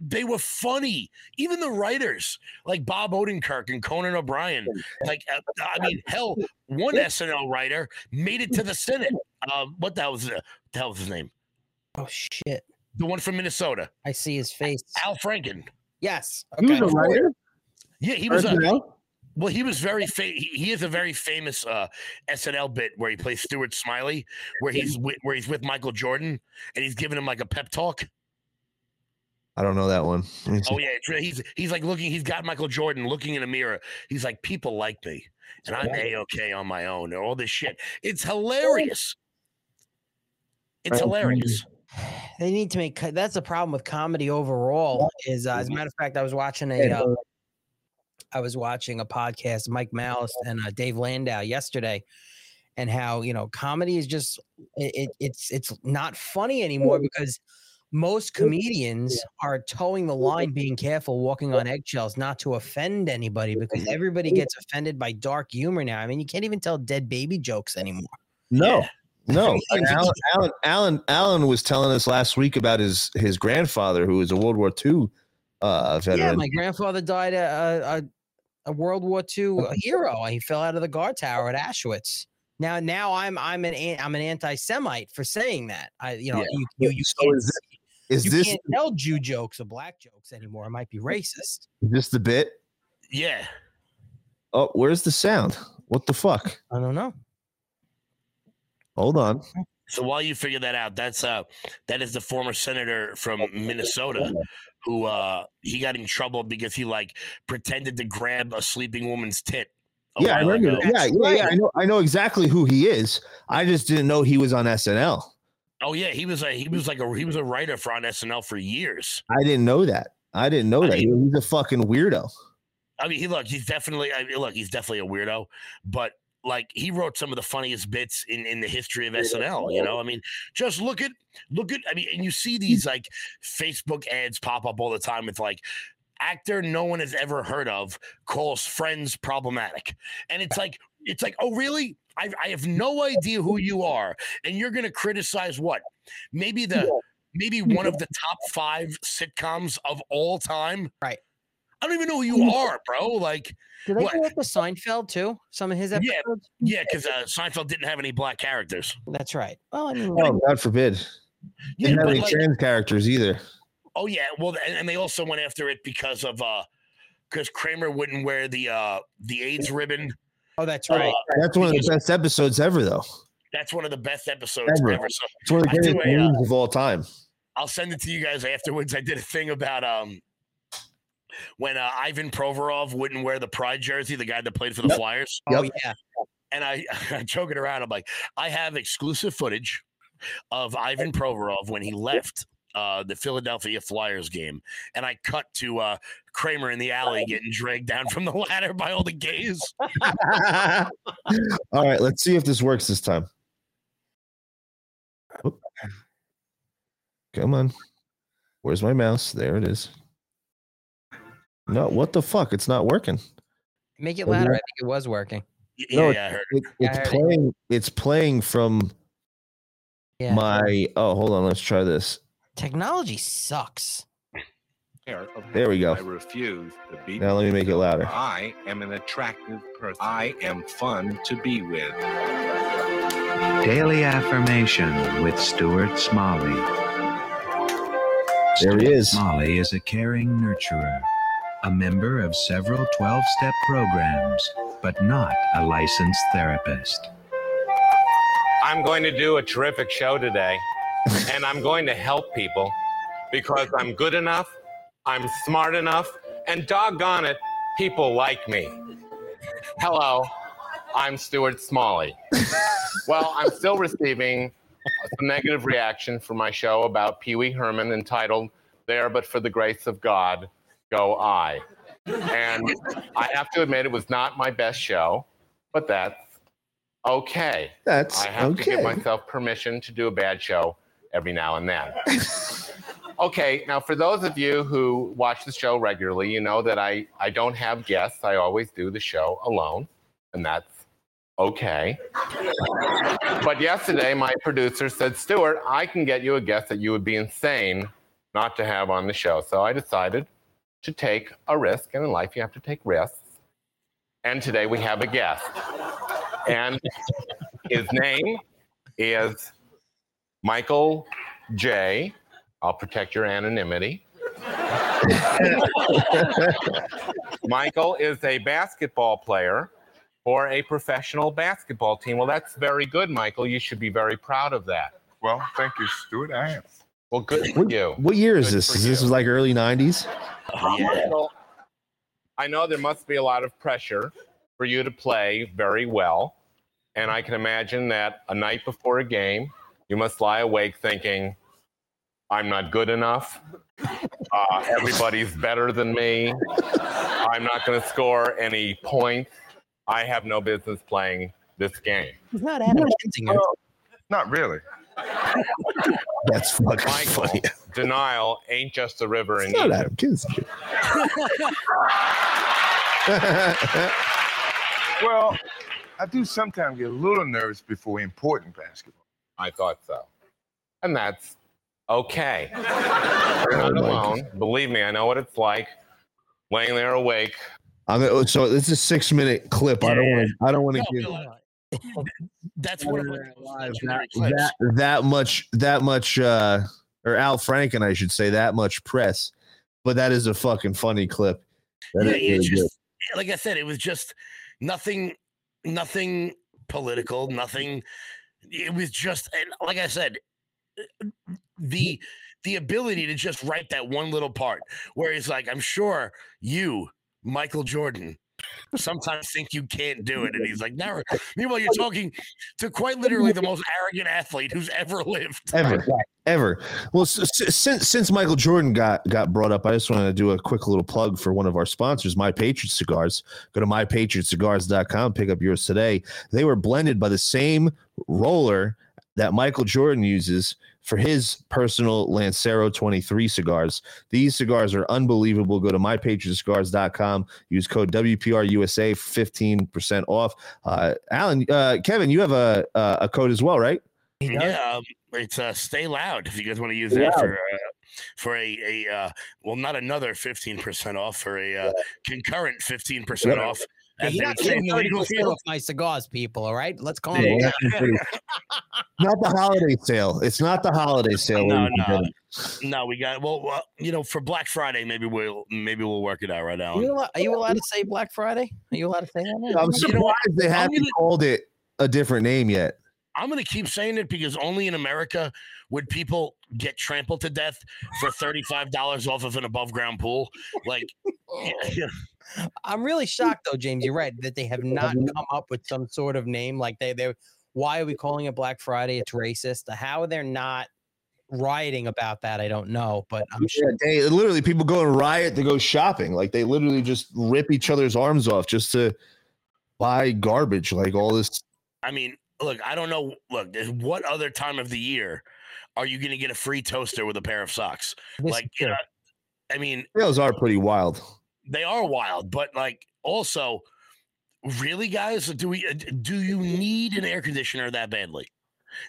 they were funny. Even the writers, like Bob Odenkirk and Conan O'Brien, like uh, I mean, hell, one SNL writer made it to the Senate. Um, what the hell was the, the hell was his name? Oh shit! The one from Minnesota, I see his face. Al Franken. Yes. He was a writer. Yeah, he was a well. He was very fa- he, he is a very famous uh, SNL bit where he plays Stuart Smalley, where he's with, where he's with Michael Jordan and he's giving him like a pep talk. I don't know that one. Let me see. Oh yeah, it's really, he's he's like looking. He's got Michael Jordan looking in a mirror. He's like, people like me, and I'm a okay on my own, or all this shit. It's hilarious. It's hilarious. They need to make. That's the problem with comedy overall. Is uh, as a matter of fact, I was watching a. Uh, I was watching a podcast, Mike Malice and uh, Dave Landau yesterday, and how you know comedy is just it, it, it's it's not funny anymore because most comedians are towing the line, being careful, walking on eggshells, not to offend anybody because everybody gets offended by dark humor now. I mean, you can't even tell dead baby jokes anymore. No, no. Alan, Alan, Alan, Alan was telling us last week about his his grandfather, who was a World War II uh, Yeah, my grandfather died a, a, a World War II hero. He fell out of the guard tower at Auschwitz. Now, now I'm I'm an an- I'm an anti-Semite for saying that. I you know Yeah. you you, you So can't, is is you this can't tell Jew jokes or black jokes anymore. It might be racist. is this the bit? Yeah. Oh, where's the sound? What the fuck? I don't know. Hold on. So while you figure that out, that's uh that is the former senator from Minnesota who uh he got in trouble because he like pretended to grab a sleeping woman's tit. yeah, I remember. ago. Yeah, yeah, yeah. I know. I know exactly who he is. I just didn't know he was on SNL. Oh yeah, he was a he was like a he was a writer for on SNL for years. I didn't know that. I didn't know I that. He's a fucking weirdo. I mean, he look, he's definitely I mean, look, he's definitely a weirdo, but like he wrote some of the funniest bits in in the history of SNL. You know, I mean, just look at look at I mean, and you see these like Facebook ads pop up all the time with like actor no one has ever heard of calls friends problematic, and it's like it's like oh really. I, I have no idea who you are, and you're going to criticize what? Maybe the maybe one of the top five sitcoms of all time. Right. I don't even know who you are, bro. Like, Did they What? go up to Seinfeld too? Some of his Yeah. episodes. yeah, because uh, Seinfeld didn't have any black characters. That's right. Well, I mean, Oh, God forbid. Yeah, Didn't have any like, trans characters either. oh yeah, well, and, and they also went after it because of uh, because Kramer wouldn't wear the uh the AIDS ribbon. oh, that's right. Uh, That's one of the best episodes ever, though. that's one of the best episodes Ever. ever. So It's one of the I greatest a, uh, of all time. I'll send it to you guys afterwards. I did a thing about um when uh, Ivan Provorov wouldn't wear the Pride jersey, the guy that played for the Yep. Flyers. Oh yeah. and I I'm joking around. I'm like, I have exclusive footage of Ivan Provorov when he left uh, the Philadelphia Flyers game, and I cut to uh, Kramer in the alley getting dragged down from the ladder by all the gays. All right, let's see if this works this time. Oop. Come on. Where's my mouse? There it is. No, what the fuck? It's not working. Make it louder. I think it was working. Y- No, Yeah, yeah, I heard. It, Yeah, I it's heard it. playing. It's playing from Yeah. my. Oh, hold on. Let's try this. Technology sucks. There we go. I refuse to be. Now let me make it louder. I am an attractive person. I am fun to be with. Daily Affirmation with Stuart Smalley. There he is. Smalley is a caring nurturer, a member of several 12 step programs, but not a licensed therapist. I'm going to do a terrific show today, and I'm going to help people because I'm good enough, I'm smart enough, and doggone it, people like me. Hello, I'm Stuart Smalley. Well, I'm still receiving some negative reaction for my show about Pee Wee Herman entitled There But for the Grace of God Go I. And I have to admit, it was not my best show, but that's okay. That's I have to give myself permission to do a bad show every now and then. okay, now for those of you who watch the show regularly, you know that I, I don't have guests. I always do the show alone, and that's okay. but yesterday, my producer said, Stuart, I can get you a guest that you would be insane not to have on the show. So I decided to take a risk, and in life, you have to take risks. And today we have a guest. And his name is Michael J. I'll protect your anonymity. Michael is a basketball player for a professional basketball team. Well, that's very good, Michael. You should be very proud of that. Well, thank you, Stuart. I am. Well, good for you. What year is Good this? Is this like early '90s? Oh, yeah. I know there must be a lot of pressure for you to play very well. And I can imagine that a night before a game, you must lie awake thinking, I'm not good enough. Uh, everybody's better than me. I'm not going to score any points. I have no business playing this game. He's not Adam Kinzinger. Not really. That's fucking Michael, funny. denial ain't just a river in It's not Egypt. Adam Kinzinger. Well, I do sometimes get a little nervous before important basketball. I thought so. And that's okay. You're not alone. Believe me, I know what it's like laying there awake. I'm so this is a six minute clip. I don't want to. I don't want to No, give Bill, that's one of like, the most legendary that, that that much that much uh or Al Franken, I should say, that much press. But that is a fucking funny clip. That yeah, is really just like I said, it was just nothing, nothing political, nothing. It was just, and like I said, the the ability to just write that one little part where he's like, "I'm sure you, Michael Jordan." Sometimes think you can't do it, and he's like, "Never." Meanwhile, you're talking to quite literally the most arrogant athlete who's ever lived. ever. Ever. Well s- s- since since michael jordan got got brought up i just wanted to do a quick little plug for one of our sponsors my patriot cigars. Go to mypatriotcigars.com pick up yours today. They were blended by the same roller that michael jordan uses for his personal lancero 23 cigars. These cigars are unbelievable. Go to mypatriotcigars.com use code wprusa for 15% off. Uh alan uh kevin you have a a a code as well right? Yeah, um, it's uh, stay loud if you guys want to use that for uh, for a a uh, well, not another fifteen percent off for a uh, concurrent fifteen percent Yeah. off. Yeah, As you're they not would say in getting the legal 30% off my cigars, people. All right, let's calm Yeah, down. that's pretty- not the holiday sale. It's not the holiday sale. No, no, no. We got well, well, you know, for Black Friday, maybe we'll maybe we'll work it out right now. Are you, allowed, are you allowed to say Black Friday? Are you allowed to say that? now? I'm You know what? surprised they haven't gonna- called it a different name yet. I'm going to keep saying it because only in America would people get trampled to death for thirty-five dollars off of an above-ground pool. Like, yeah, oh. I'm really shocked though, James. You're right that they have not come up with some sort of name like they they Why are we calling it Black Friday? It's racist. How they're not rioting about that, I don't know. But I'm sure Yeah, they literally people go and riot to go shopping. Like they literally just rip each other's arms off just to buy garbage. Like all this. I mean, look, I don't know. Look, what other time of the year are you going to get a free toaster with a pair of socks? This like, is you know, I mean, those are pretty wild. they are wild, but like also, really, guys, do we uh, do you need an air conditioner that badly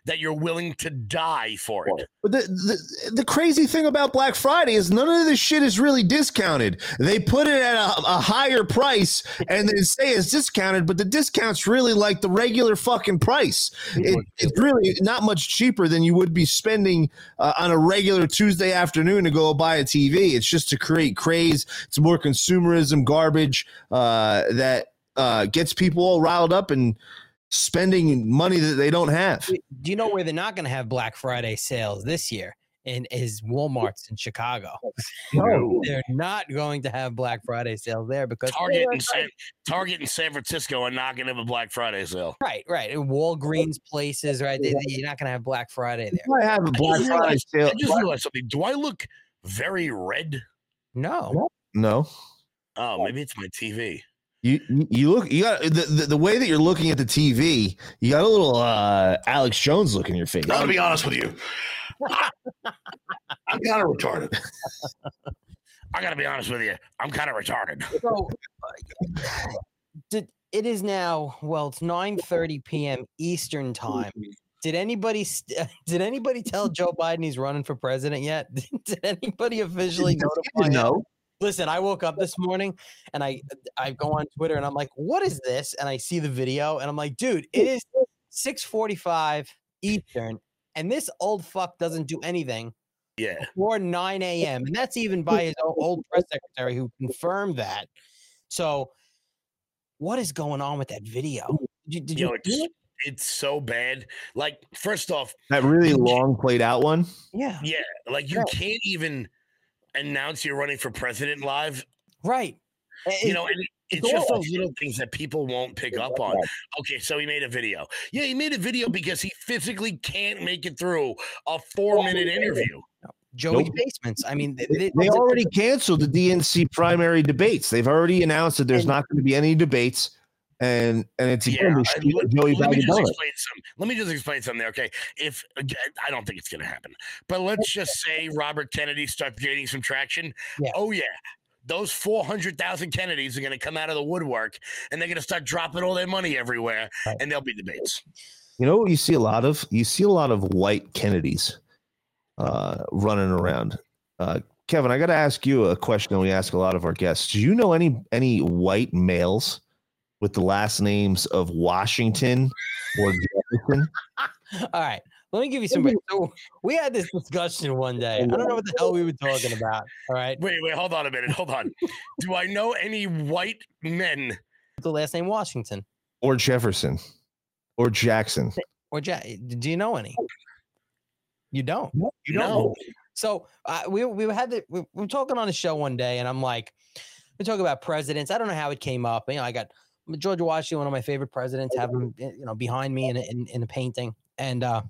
that you're willing to die for it? But the, the the crazy thing about Black Friday is none of this shit is really discounted. They put it at a, a higher price and then say it's discounted, but the discount's really like the regular fucking price. It, it's really not much cheaper than you would be spending uh, on a regular Tuesday afternoon to go buy a TV. It's just to create craze. It's more consumerism garbage uh, that uh, gets people all riled up and spending money that they don't have. do you know where they're not going to have Black Friday sales this year? And is Walmart's in Chicago. No. They're not going to have Black Friday sales there because Target and San, Target in San Francisco are not going to have a Black Friday sale. Right, right. And Walgreens places, right? They, you're not going to have Black Friday there. I have a I Black just Friday realized- sale. I just realized something. Do I look very red? No. No. Oh, maybe it's my TV. You you- you look you got the, the the way that you're looking at the TV, you got a little uh Alex Jones look in your face. I'm gonna be honest with you. I'm kind of retarded. I got to be honest with you. I'm kind of retarded. So did it is now well it's 9:30 p.m. Eastern time. Did anybody did anybody tell Joe Biden he's running for president yet? did anybody officially notify? No. Listen, I woke up this morning and I I go on Twitter and I'm like, "What is this?" And I see the video and I'm like, "Dude, it is 6:45 Eastern and this old fuck doesn't do anything Yeah. before 9 a.m. And that's even by his old press secretary who confirmed that. So, what is going on with that video? Did you, did Yo, see it's it? it's so bad. Like, first off, That really long played out one. Yeah, yeah, like you Right. can't even announce you're running for president live. right. You It- know, and it's all just those little things that people won't pick up on. Okay, so he made a video. Yeah, he made a video because he physically can't make it through a four minute interview. Joey Nope. Basements. I mean, th- They, they already canceled the DNC primary debates. They've already announced that there's And- not going to be any debates, and and it's Yeah, again let, Joey let me Biden just explain some. Let me just explain something. there, Okay, if again, I don't think it's going to happen, but let's just say Robert Kennedy starts gaining some traction. Yeah. Oh yeah, those four hundred thousand Kennedys are going to come out of the woodwork, and they're going to start dropping all their money everywhere, Right. and there'll be debates. You know what you see a lot of? You see a lot of white Kennedys uh, running around. Uh, Kevin, I got to ask you a question that we ask a lot of our guests. Do you know any any white males with the last names of Washington or Jefferson? all right. Let me give you some. So we had this discussion one day. I don't know what the hell we were talking about. All right. Wait, wait, hold on a minute. Hold on. Do I know any white men? The last name Washington or Jefferson or Jackson? or Jack. Do you know any? You don't. You don't. No. So uh, we we had the we, we were talking on a show one day, and I'm like, we talk about presidents. I don't know how it came up. You know, I got George Washington, one of my favorite presidents, have him eh, you know behind me in in, in a painting, and uh,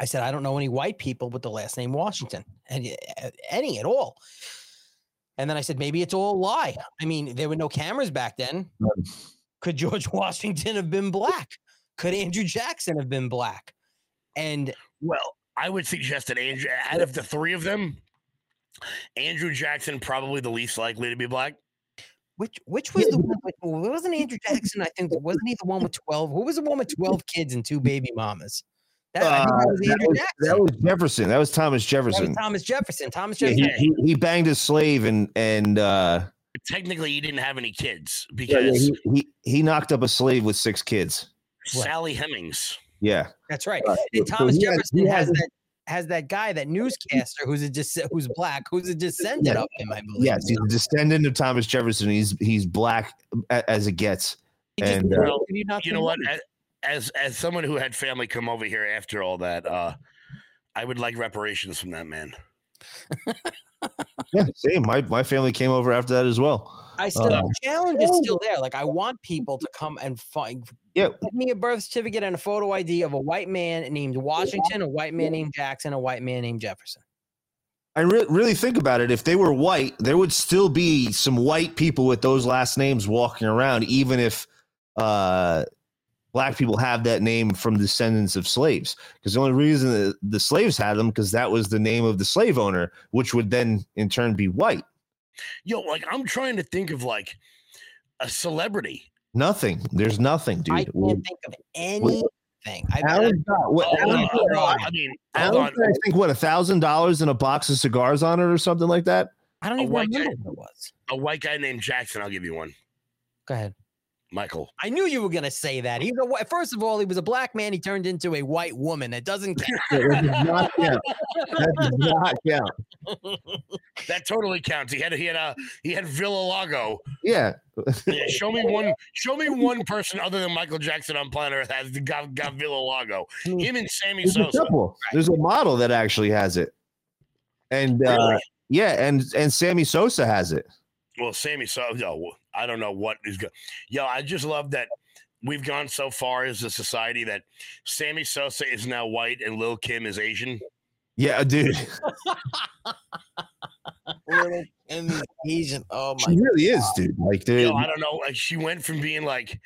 I said I don't know any white people with the last name Washington, and uh, any at all. And then I said maybe it's all a lie. I mean, there were no cameras back then. Could George Washington have been black? Could Andrew Jackson have been black? And Well, I would suggest that Andrew, out of the three of them, Andrew Jackson probably the least likely to be black. Which which was the one with wasn't Andrew Jackson? I think wasn't he the one with twelve? Who was the one with twelve kids and two baby mamas? That, I think Uh, that was that, was, Jackson. that was Jefferson. That was Thomas That was Jefferson. Thomas Jefferson. Thomas Yeah, Jefferson. he, he, he banged a slave and and uh, Technically, he didn't have any kids because yeah, he, he he knocked up a slave with six kids. Sally Hemings. Yeah, That's right. Uh, And Thomas he has- Jefferson he has, has- that has that guy, that newscaster who's a dis- who's black, who's a descendant Yeah. of him, I believe. yes, he's a descendant of Thomas Jefferson. He's he's black as it gets. He just- and, uh, Well, you You know what? As as someone who had family come over here after all that, uh, I would like reparations from that man. Yeah, same. My my family came over after that as well. I still the challenge is still there. Like I want people to come and find yeah, give me a birth certificate and a photo ID of a white man named Washington, a white man named Jackson, a white man named Jefferson. I re- really think about it. If they were white, there would still be some white people with those last names walking around, even if uh, black people have that name from descendants of slaves. Because the only reason the slaves had them because that was the name of the slave owner, which would then in turn be white. Yo, like I'm trying to think of like a celebrity. Nothing. There's nothing, dude. I can't think of anything. I, Alan's got what? Oh, Alan's got- I mean, hold Alan's on. got, I think what a thousand dollars and a box of cigars on it or something like that. I don't A even white remember guy- what it was. A white guy named Jackson. I'll give you one. Go ahead. Michael. I knew you were gonna say that. He's a first of all, he was a black man. He turned into a white woman. It doesn't count. That does not count. That does not count. That totally counts. He had he had a he had vitiligo. Yeah. Yeah, show me one. Show me one person other than Michael Jackson on planet Earth has got, got vitiligo. Him and Sammy There's a Sosa. couple. There's a model that actually has it. And uh, Really? yeah, and and Sammy Sosa has it. Well, Sammy Sosa. No, I don't know what is good. Yo, I just love that we've gone so far as a society that Sammy Sosa is now white and Lil Kim is Asian. Yeah, dude. Little and the Asian. Oh my She really is, dude. Like, dude. Yo, I don't know. Like she went from being like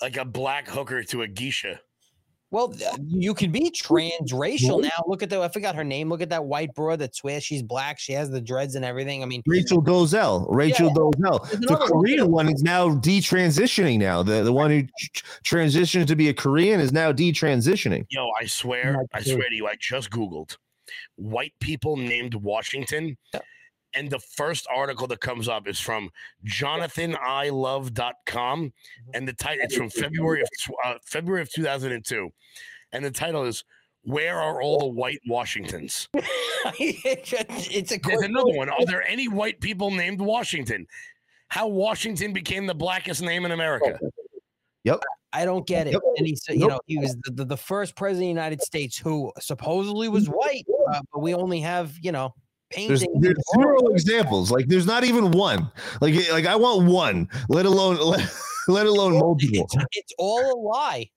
like a black hooker to a geisha. Well, uh, you can be transracial now. Look at the I forgot her name. Look at that white broad that swears she's black. She has the dreads and everything. I mean, Rachel Dolezal. Rachel Yeah. Dolezal. The another one. Korean one is now detransitioning now. The the one who tr- transitioned to be a Korean is now detransitioning. Yo, I swear, I swear to you, I just Googled white people named Washington. And the first article that comes up is from jonathaniLove.com. And the title it's from February of uh, February of 2002. And the title is Where Are All the White Washingtons? it's a There's another one. Are there any white people named Washington? How Washington became the blackest name in America. Yep. I don't get it. Nope. And he said, you Nope. know, he was the, the, the first president of the United States who supposedly was white, uh, but we only have, you know, There's, there's zero examples. Like there's not even one. Like like I want one, let alone let, let alone multiple. It's, it's all a lie.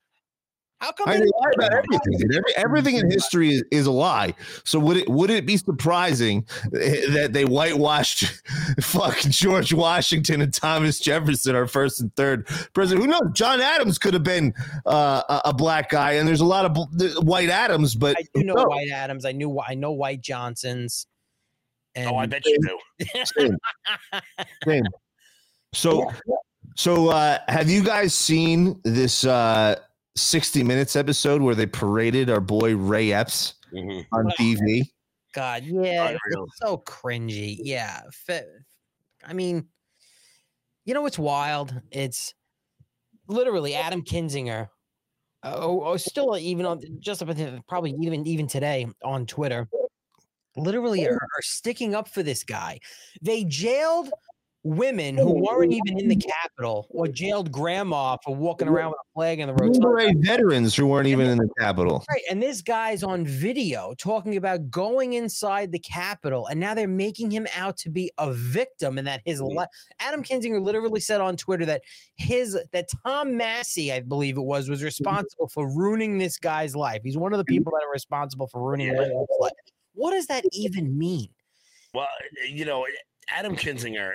How come? I mean, lie about everything. Every, everything in history is, is a lie. So would it would it be surprising eh, that they whitewashed fucking George Washington and Thomas Jefferson, our first and third president? Who knows? John Adams could have been uh, a, a black guy, and there's a lot of bl- white Adams, but I do know no. White Adams. I knew I know White Johnsons. And Oh, I bet you do. Same. Same. So, so uh, have you guys seen this uh, 60 Minutes episode where they paraded our boy Ray Epps Mhm. on TV? God, yeah, it's Unreal. so cringy. Yeah, fe- I mean, you know what's wild? It's literally Adam Kinzinger. Oh, oh, still even on just up until probably even even today on Twitter, literally oh. are, are sticking up for this guy. They jailed women who oh, weren't even in the mm. Capitol, or jailed grandma for walking around with a flag in the road. Veterans who weren't even in the Capitol. Right. And this guy's on video talking about going inside the Capitol, and now they're making him out to be a victim and that his mm. life. Adam Kinzinger literally said on Twitter that his that Tom Massie, I believe it was, was mm-hmm. responsible for ruining this guy's life. He's one of the mm. people that are responsible for ruining Epps' life. What does that even mean? Well, you know, Adam Kinzinger,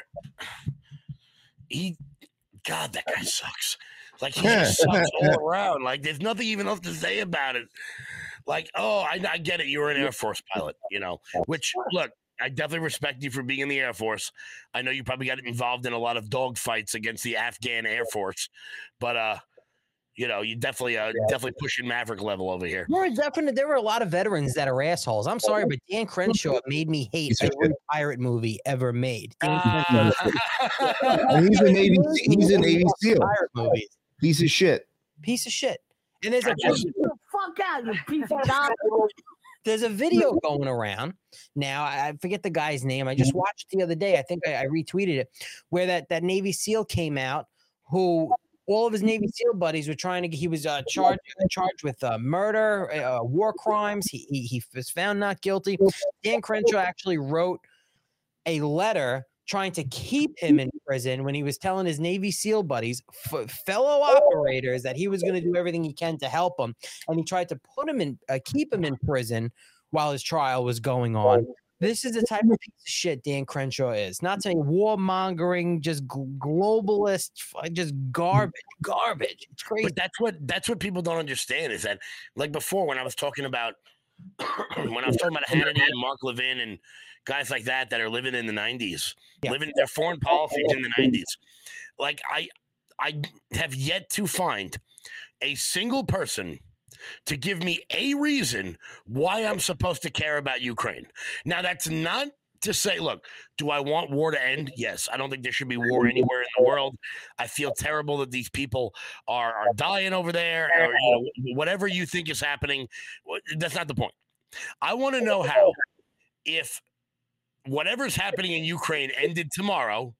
he, God, that guy sucks. Like he just sucks all around. Like there's nothing even else to say about it. Like, oh, I, I get it. You were an Air Force pilot, you know. Which look, I definitely respect you for being in the Air Force. I know you probably got involved in a lot of dogfights against the Afghan Air Force, but uh, you know, you definitely uh, definitely pushing Maverick level over here. There are definitely there were a lot of veterans that are assholes. I'm sorry, but Dan Crenshaw made me hate Piece of every pirate movie ever made. Dan Ah. He's a Navy, he's a Navy SEAL. pirate movies. Piece of shit. Piece of shit. And there's a Fuck out, you piece of garbage. there's a video going around now. I I forget the guy's name. I just watched it the other day. I think I, I retweeted it, where that that Navy SEAL came out who. All of his Navy SEAL buddies were trying to. He was uh, charged charged with uh, murder, uh, war crimes. He, he he was found not guilty. Dan Crenshaw actually wrote a letter trying to keep him in prison when he was telling his Navy SEAL buddies, f- fellow operators, that he was going to do everything he can to help him, and he tried to put him in, uh, keep him in prison while his trial was going on. This is the type of piece of shit Dan Crenshaw is. Not saying warmongering, just globalist, just garbage, garbage. It's crazy. But that's what that's what people don't understand is that like before when I was talking about when I was talking about Hannity and Mark Levin and guys like that that are living in the nineties, living their foreign policies in the nineties. Like I I have yet to find a single person to give me a reason why I'm supposed to care about Ukraine. Now that's not to say, look, do I want war to end? Yes. I don't think there should be war anywhere in the world. I feel terrible that these people are, are dying over there or you know, whatever you think is happening. That's not the point. I want to know how, if whatever's happening in Ukraine ended tomorrow,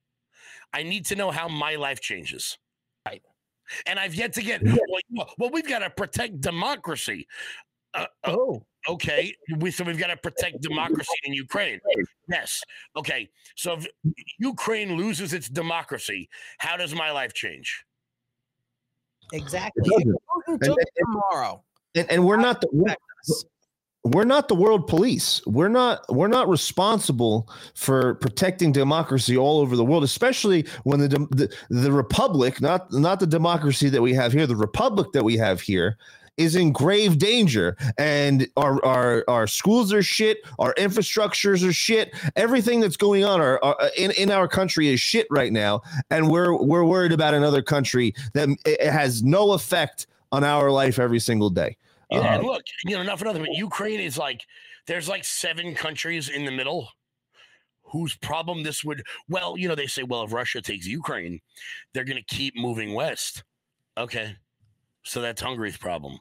I need to know how my life changes. Right. And I've yet to get, well, well we've got to protect democracy. Uh, uh, oh, okay. We, so we've got to protect democracy in Ukraine. Yes. Okay. So if Ukraine loses its democracy, how does my life change? exactly. doesn't. If Putin And- took and- tomorrow. and, and we're not the we're, we're not the world police. We're not we're not responsible for protecting democracy all over the world especially when the the, the republic not not the democracy that we have here the republic that we have here is in grave danger. And our our our schools are shit our infrastructures are shit everything that's going on our, our in, in our country is shit right now. And we're we're worried about another country that has no effect on our life every single day Yeah, and Uh, look, you know, not for nothing, but Ukraine is like there's like seven countries in the middle whose problem this would. Well, you know, they say, well, if Russia takes Ukraine, they're going to keep moving west. Okay, so that's Hungary's problem.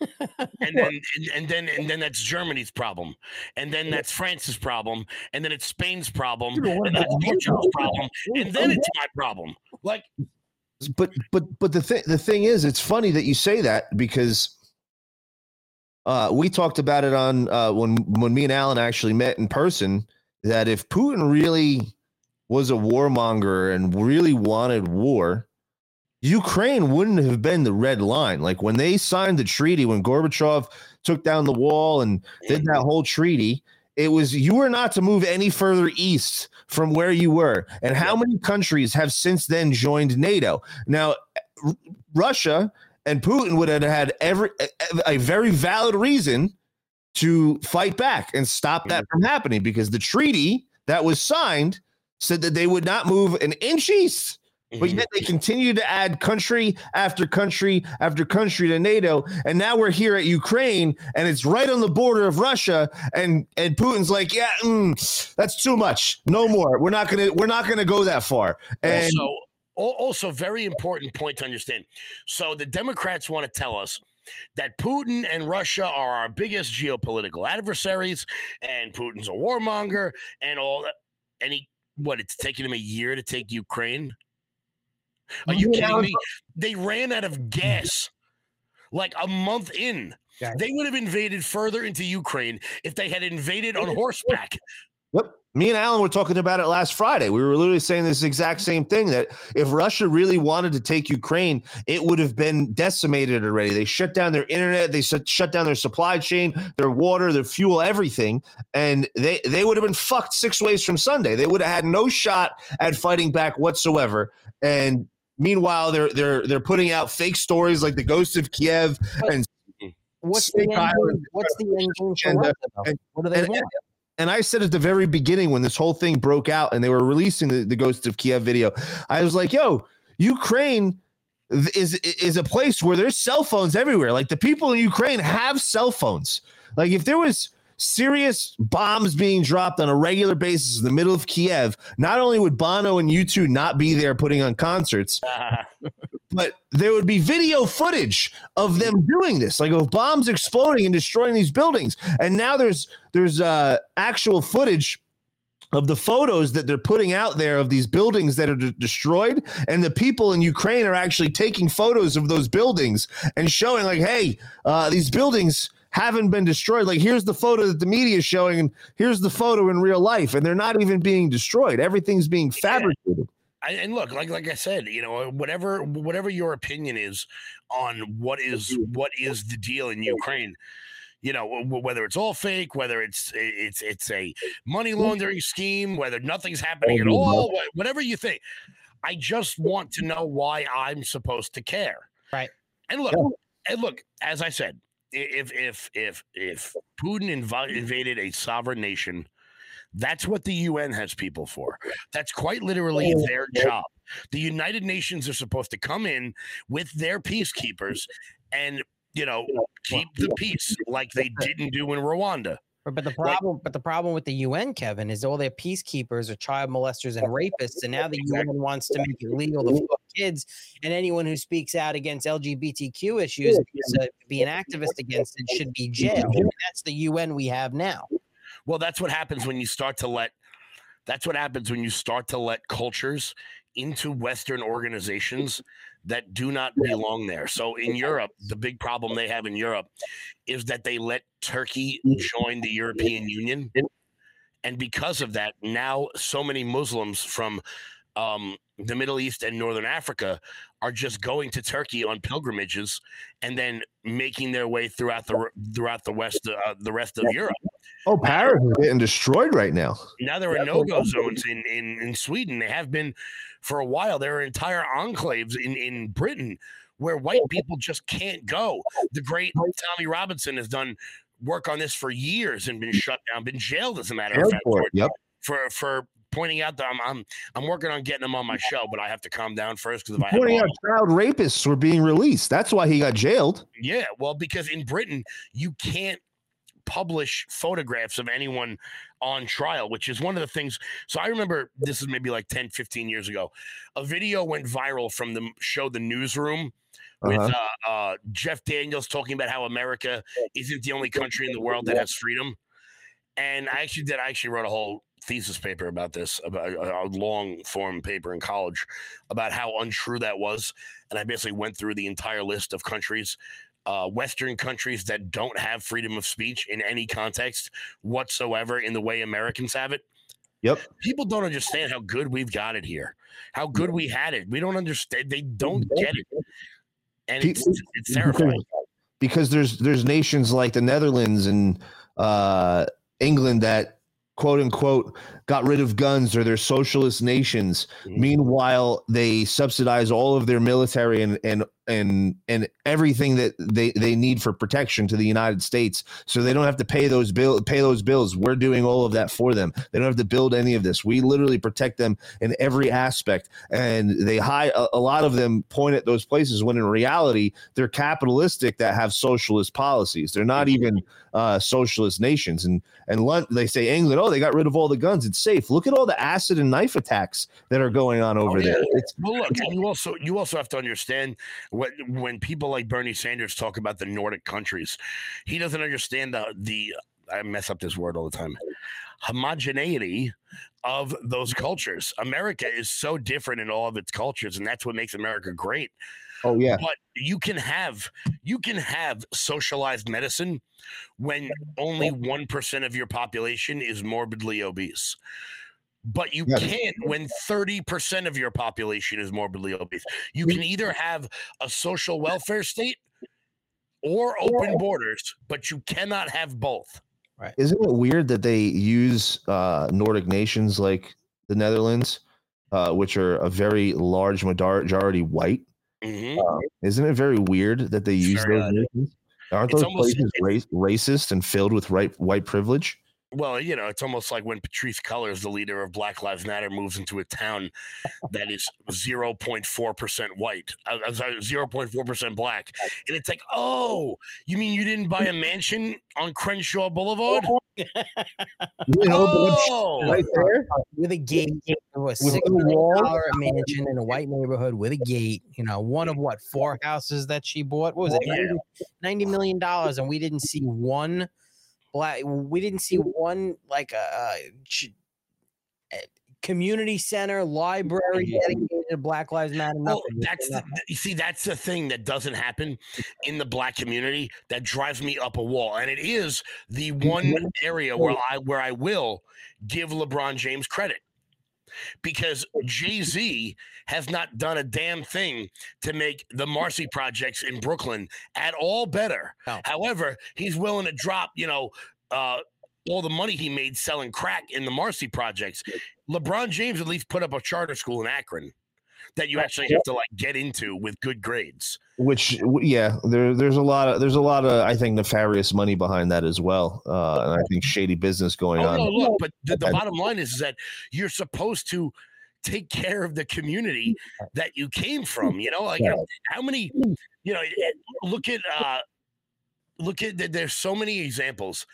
and then and, and then and then that's Germany's problem, and then that's France's problem, and then it's Spain's problem, and then it's Portugal's problem, and then it's my problem. Like, but but but the thing the thing is it's funny that you say that because uh we talked about it on uh when when me and Alan actually met in person that if Putin really was a warmonger and really wanted war Ukraine wouldn't have been the red line. Like when they signed the treaty when Gorbachev took down the wall and did that whole treaty it was you were not to move any further east from where you were. And how many countries have since then joined nato? Now russia and putin would have had every a, very valid reason to fight back and stop that from happening because the treaty that was signed said that they would not move an inch east but yet they continue to add country after country after country to NATO, and now we're here at Ukraine, and it's right on the border of Russia, and and Putin's like, yeah, mm, that's too much, no more. We're not gonna we're not gonna go that far. And also very important point to understand. So the Democrats want to tell us that Putin and Russia are our biggest geopolitical adversaries, and Putin's a warmonger, and all that. And he, what? It's taken him a year to take Ukraine. Are you kidding me? They ran out of gas like a month in. They would have invaded further into Ukraine if they had invaded on horseback. Yep. Me and Alan were talking about it last Friday. We were literally saying this exact same thing that if Russia really wanted to take Ukraine, it would have been decimated already. They shut down their internet, they shut down their supply chain, their water, their fuel, everything, and they they would have been fucked six ways from Sunday. They would have had no shot at fighting back whatsoever. And meanwhile, they're they're they're putting out fake stories like the Ghost of Kiev and What's the end game? What's the end game for uh, Russia, and- What do they and- want? And I said at the very beginning when this whole thing broke out and they were releasing the, the Ghost of Kiev video, I was like, yo, Ukraine is is a place where there's cell phones everywhere. Like the people in Ukraine have cell phones. Like if there was serious bombs being dropped on a regular basis in the middle of Kiev, not only would Bono and U2 not be there putting on concerts, but there would be video footage of them doing this, like of bombs exploding and destroying these buildings. And now there's there's uh, actual footage of the photos that they're putting out there of these buildings that are de- destroyed, and the people in Ukraine are actually taking photos of those buildings and showing, like, hey, uh, these buildings haven't been destroyed. Like here's the photo that the media is showing, and here's the photo in real life, and they're not even being destroyed. Everything's being fabricated. I, and look, like like I said, you know, whatever whatever your opinion is on what is what is the deal in Ukraine, you know, whether it's all fake, whether it's it's it's a money laundering scheme, whether nothing's happening at all, whatever you think. I just want to know why I'm supposed to care. Right. And look, and look, as I said, i- if if if if Putin invi- invaded a sovereign nation, that's what the UN has people for. That's quite literally their job. The United Nations are supposed to come in with their peacekeepers and you know keep the peace like they didn't do in Rwanda. But, but the problem, but the problem with the UN, Kevin, is all their peacekeepers are child molesters and rapists, and now the UN wants to make it legal to fuck kids, and anyone who speaks out against LGBTQ issues is, uh, be an activist against it should be jailed. And that's the UN we have now. Well, that's what happens when you start to let that's what happens when you start to let cultures into Western organizations that do not belong there. So in Europe, the big problem they have in Europe is that they let Turkey join the European Union. And because of that, now so many Muslims from um, the Middle East and Northern Africa are just going to Turkey on pilgrimages and then making their way throughout the throughout the west uh, the rest of Europe. Oh, Paris is getting destroyed right now. Now there are no go zones in, in, in Sweden. They have been for a while. There are entire enclaves in, in Britain where white people just can't go. The great Tommy Robinson has done work on this for years and been shut down, been jailed, as a matter of fact, for, yep. for, for pointing out that I'm, I'm I'm working on getting him on my show, but I have to calm down first because if I have Pointing out child rapists were being released. That's why he got jailed. yeah, well, because in Britain, you can't publish photographs of anyone on trial, which is one of the things. So I remember this is maybe like 10, 15 years ago. A video went viral from the show The Newsroom with Uh-huh. uh, uh, Jeff Daniels talking about how America isn't the only country in the world that has freedom. And I actually did. I actually wrote a whole thesis paper about this, about a, a long form paper in college about how untrue that was. And I basically went through the entire list of countries, uh, Western countries that don't have freedom of speech in any context whatsoever in the way Americans have it. Yep. People don't understand how good we've got it here, how good we had it. We don't understand. They don't get it. And it's, it's terrifying. because there's there's nations like the Netherlands and uh, England that quote unquote got rid of guns or they're socialist nations. Mm-hmm. Meanwhile, they subsidize all of their military and and and and everything that they they need for protection to the United States, so they don't have to pay those bill pay those bills. We're doing all of that for them. They don't have to build any of this. We literally protect them in every aspect, and they hide a, a lot of them point at those places when in reality they're capitalistic that have socialist policies. They're not even uh, socialist nations. And and they say England, oh, they got rid of all the guns. It's safe. Look at all the acid and knife attacks that are going on over Oh, yeah. there. It's well, look, and you also you also have to understand what when people like Bernie Sanders talk about the Nordic countries, he doesn't understand the the I mess up this word all the time homogeneity of those cultures. America is so different in all of its cultures, and that's what makes America great. Oh yeah. But you can have you can have socialized medicine when only one percent of your population is morbidly obese. But you Yes. can't when 30% of your population is morbidly obese. You can either have a social welfare state or open borders, but you cannot have both. Right. Isn't it weird that they use uh, Nordic nations like the Netherlands, uh, which are a very large majority white? Mhm. Uh, isn't it very weird that they use very those. Aren't It's those almost- places race, racist and filled with right, white privilege? Well, you know, it's almost like when Patrisse Cullors, the leader of Black Lives Matter, moves into a town that is 0.4% white, uh, uh, sorry, 0.4% black. And it's like, oh, you mean you didn't buy a mansion on Crenshaw Boulevard? You know, Oh, right there. with a gate, a With six a million wall? mansion in a white neighborhood with a gate. You know, one of what four houses that she bought? What was it? Yeah. 90, 90 million dollars, and we didn't see one black. We didn't see mm-hmm. one like a, a a community center library mm-hmm. dedicated to Black Lives Matter. Well, that's the, you see, that's the thing that doesn't happen in the black community that drives me up a wall, and it is the mm-hmm. one area where I where I will give LeBron James credit because Jay Z has not done a damn thing to make the Marcy projects in Brooklyn at all better. However, he's willing to drop, you know, uh, all the money he made selling crack in the Marcy projects. LeBron James at least put up a charter school in Akron that you actually have to like get into with good grades. Which, yeah, there, there's a lot of there's a lot of I think nefarious money behind that as well, uh, and I think shady business going Oh on. no, look, but the, the bottom line is, is that you're supposed to take care of the community that you came from. You know, like Yeah. how many, you know, look at uh look at there's so many examples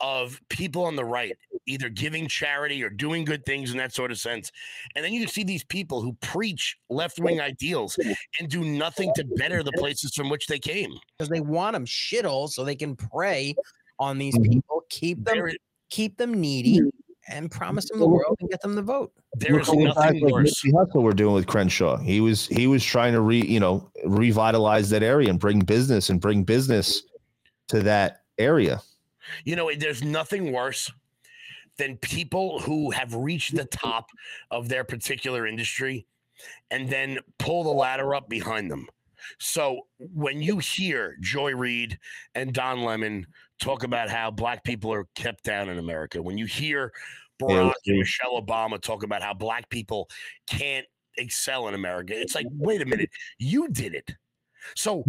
of people on the right either giving charity or doing good things in that sort of sense. And then you see these people who preach left-wing ideals and do nothing to better the places from which they came. because they want them shitholes so they can prey on these Mm-hmm. people, keep them, There- keep them needy, and promise them the world and get them the vote. There is Look what guys nothing like worse. Nipsey Hussle were doing with Crenshaw. He was he was trying to re you know revitalize that area and bring business and bring business to that area. You know, there's nothing worse than people who have reached the top of their particular industry and then pull the ladder up behind them. So when you hear Joy Reid and Don Lemon talk about how black people are kept down in America, when you hear Barack and Michelle Obama talk about how black people can't excel in America, it's like, wait a minute, you did it. So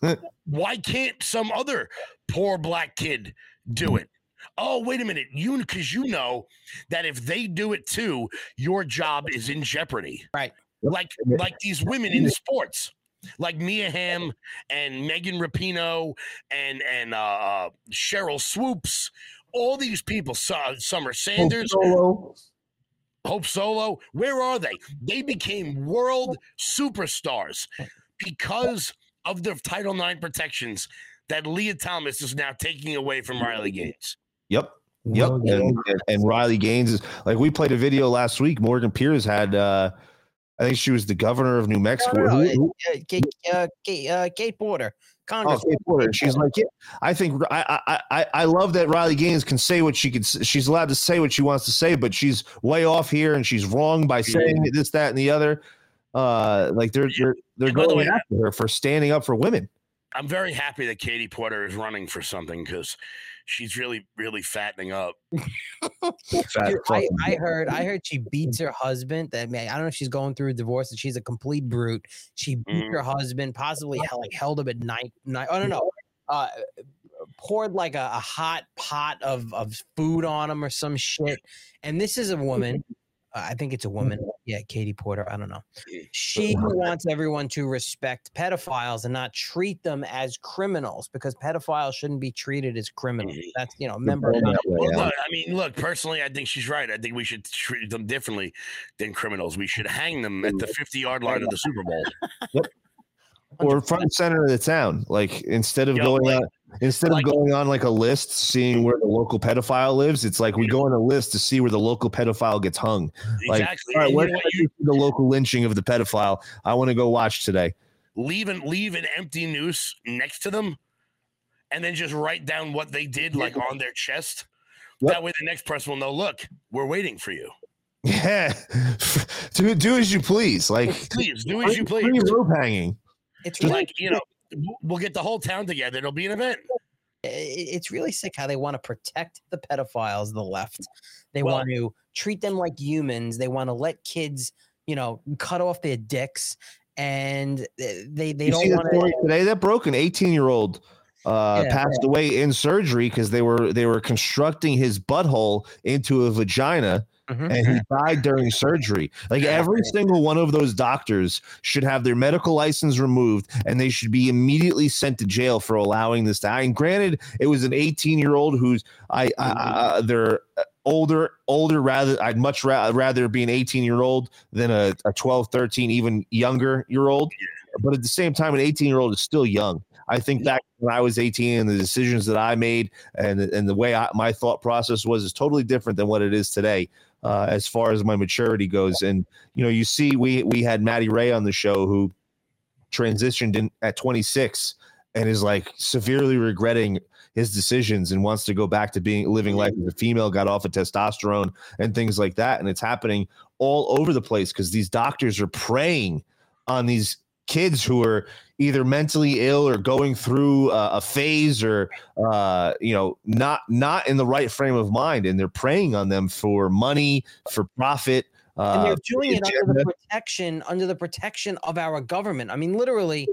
why can't some other poor black kid do it? Oh, wait a minute. You because you know that if they do it too, your job is in jeopardy. Right. Like like these women in sports. Like Mia Hamm and Megan Rapinoe and and uh, Sheryl Swoopes, all these people, Summer Sanders, Solo. Hope Solo, where are they? They became world superstars because of the Title IX protections that Lia Thomas is now taking away from Riley Gaines. Yep. Yep. Well, And, and, and Riley Gaines is like we played a video last week. Morgan Pierce had uh I think she was the governor of New Mexico. No, no, no, who- uh, Kate, uh, Kate, uh, Kate Porter, Oh, Congress. Kate Porter. She's like, yeah, I think I, I I I love that Riley Gaines can say what she can. She's allowed to say what she wants to say, but she's way off here, and she's wrong by saying this, that, and the other. Uh, like they're they're they're And by the going way, after her for standing up for women. I'm very happy that Katie Porter is running for something because she's really, really fattening up. Fat Dude, I, I heard I heard she beats her husband. That man, I don't know if she's going through a divorce and she's a complete brute. She beat Mhm. her husband, possibly held, like held him at night. night oh no no, uh, poured like a, a hot pot of of food on him or some shit. And this is a woman. Uh, I think it's a woman. Yeah, Katie Porter. I don't know. She wants everyone to respect pedophiles and not treat them as criminals because pedophiles shouldn't be treated as criminals. That's you know, member. going that way, Well, look, I mean, look, personally, I think she's right. I think we should treat them differently than criminals. We should hang them at the 50 yard line of the Super Bowl. or front center of the town. Like instead of Yo, going like- on instead like- of going on like a list, seeing where the local pedophile lives, it's like we go on a list to see where the local pedophile gets hung. Like, Exactly. all right, And you where know can what? I see the local lynching of the pedophile? I want to go watch today. leave an leave an empty noose next to them and then just write down what they did like on their chest Yep. that way the next person will know look we're waiting for you Yeah, do do as you please. Like please do as you please rope hanging. It's really like you know w- we'll get the whole town together. It'll be an event. It's really sick how they want to protect the pedophiles the left. They Well- want to treat them like humans. They want to let kids you know cut off their dicks. And they they, they You don't the want story to today? That broke an 18 year old uh, Yeah, passed away in surgery because they were they were constructing his butthole into a vagina Mm-hmm. and he died during surgery. Like every single one of those doctors should have their medical license removed and they should be immediately sent to jail for allowing this to happen. Granted, it was an 18 year old who's I, I, I they're older older rather I'd much ra- rather be an 18 year old than a, a 12 13 even younger year old but at the same time an 18 year old is still young I think back when I was 18 and the decisions that I made and and the way I, my thought process was is totally different than what it is today. Uh, as far as my maturity goes. And you know, you see, we we had Maddie Ray on the show who transitioned in at 26 and is like severely regretting his decisions and wants to go back to being living life as a female, got off of testosterone and things like that. And it's happening all over the place because these doctors are preying on these kids who are either mentally ill or going through uh, a phase or uh, you know not not in the right frame of mind and they're preying on them for money for profit uh, and they're doing it under the protection under the protection of our government. I mean, literally,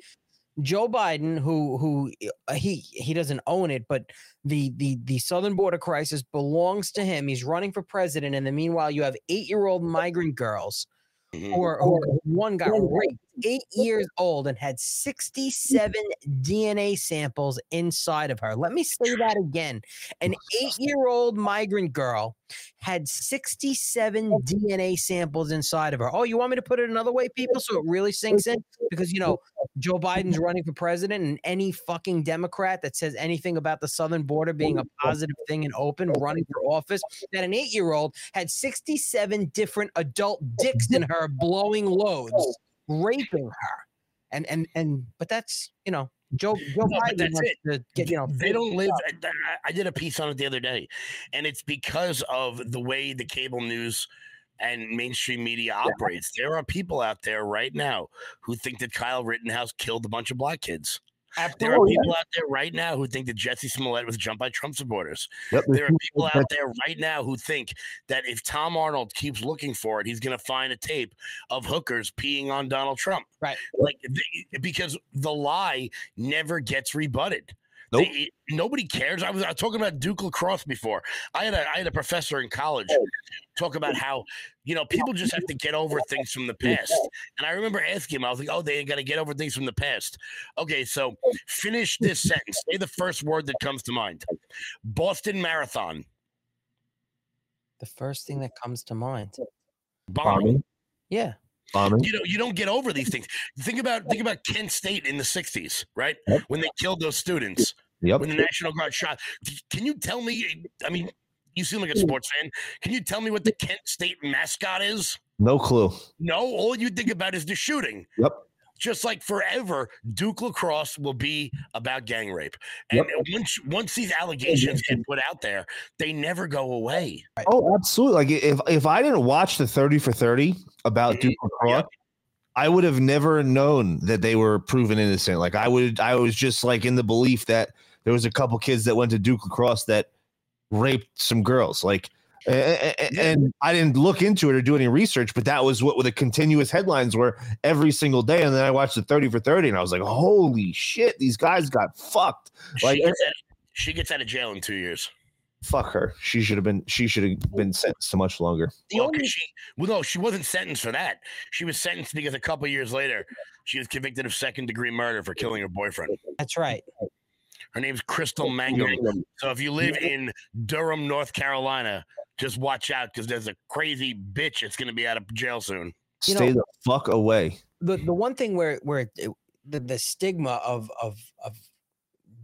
Joe Biden, who who uh, he he doesn't own it, but the the the southern border crisis belongs to him. He's running for president, and then meanwhile, you have eight year old migrant girls. Who are, who are- one got raped, eight years old, and had 67 DNA samples inside of her. Let me say that again. An eight year old migrant girl had 67 DNA samples inside of her. Oh, you want me to put it another way, people, so it really sinks in? Because, you know, Joe Biden's running for president, and any fucking Democrat that says anything about the southern border being a positive thing and open running for office, that an eight year old had 67 different adult dicks in her blowing loads, raping her. And, and, and, but that's, you know, Joe, Joe No, Biden that's it. to get, you know, they don't live. I- I did a piece on it the other day, and it's because of the way the cable news and mainstream media operates. There are people out there right now who think that Kyle Rittenhouse killed a bunch of black kids. There are people out there right now who think that Jussie Smollett was jumped by Trump supporters. Yep, There are people out there right now who think that if Tom Arnold keeps looking for it, he's going to find a tape of hookers peeing on Donald Trump. Right. Like because the lie never gets rebutted. Nope. They- nobody cares. I was, I was talking about Duke lacrosse before. I had a I had a professor in college oh. talk about how you know people just have to get over things from the past. And I remember asking him, I was like, "Oh, they got to get over things from the past." Okay, so finish this sentence. Say the first word that comes to mind. Boston Marathon. The first thing that comes to mind. Bombing. Yeah. Bombing. You know, you don't get over these things. Think about think about Kent State in the '60s, right? When they killed those students. Yep. When the National Guard shot. Can you tell me? I mean, you seem like a sports fan. Can you tell me what the Kent State mascot is? No clue. No, all you think about is the shooting. Yep. Just like forever, Duke lacrosse will be about gang rape, and once once these allegations get put out there, they never go away. Oh, absolutely. Like if if I didn't watch the 30 for 30 about Mm-hmm. Duke lacrosse, I would have never known that they were proven innocent. Like I would I was just like in the belief that there was a couple kids that went to Duke lacrosse that raped some girls. Like and I didn't look into it or do any research, but that was what the continuous headlines were every single day. And then I watched the 30 for 30 and I was like, holy shit, these guys got fucked. Like she, gets eh, out, she gets out of jail in two years. fuck her. She should have been she should have been sentenced to much longer. Well, 'cause she, well, no, she wasn't sentenced for that. She was sentenced because a couple years later, she was convicted of second degree murder for killing her boyfriend. That's right. Her name's Crystal Mangum. So if you live in Durham, North Carolina, just watch out because there's a crazy bitch that's going to be out of jail soon. You Stay know- the fuck away. the the one thing where where it- the, the stigma of of of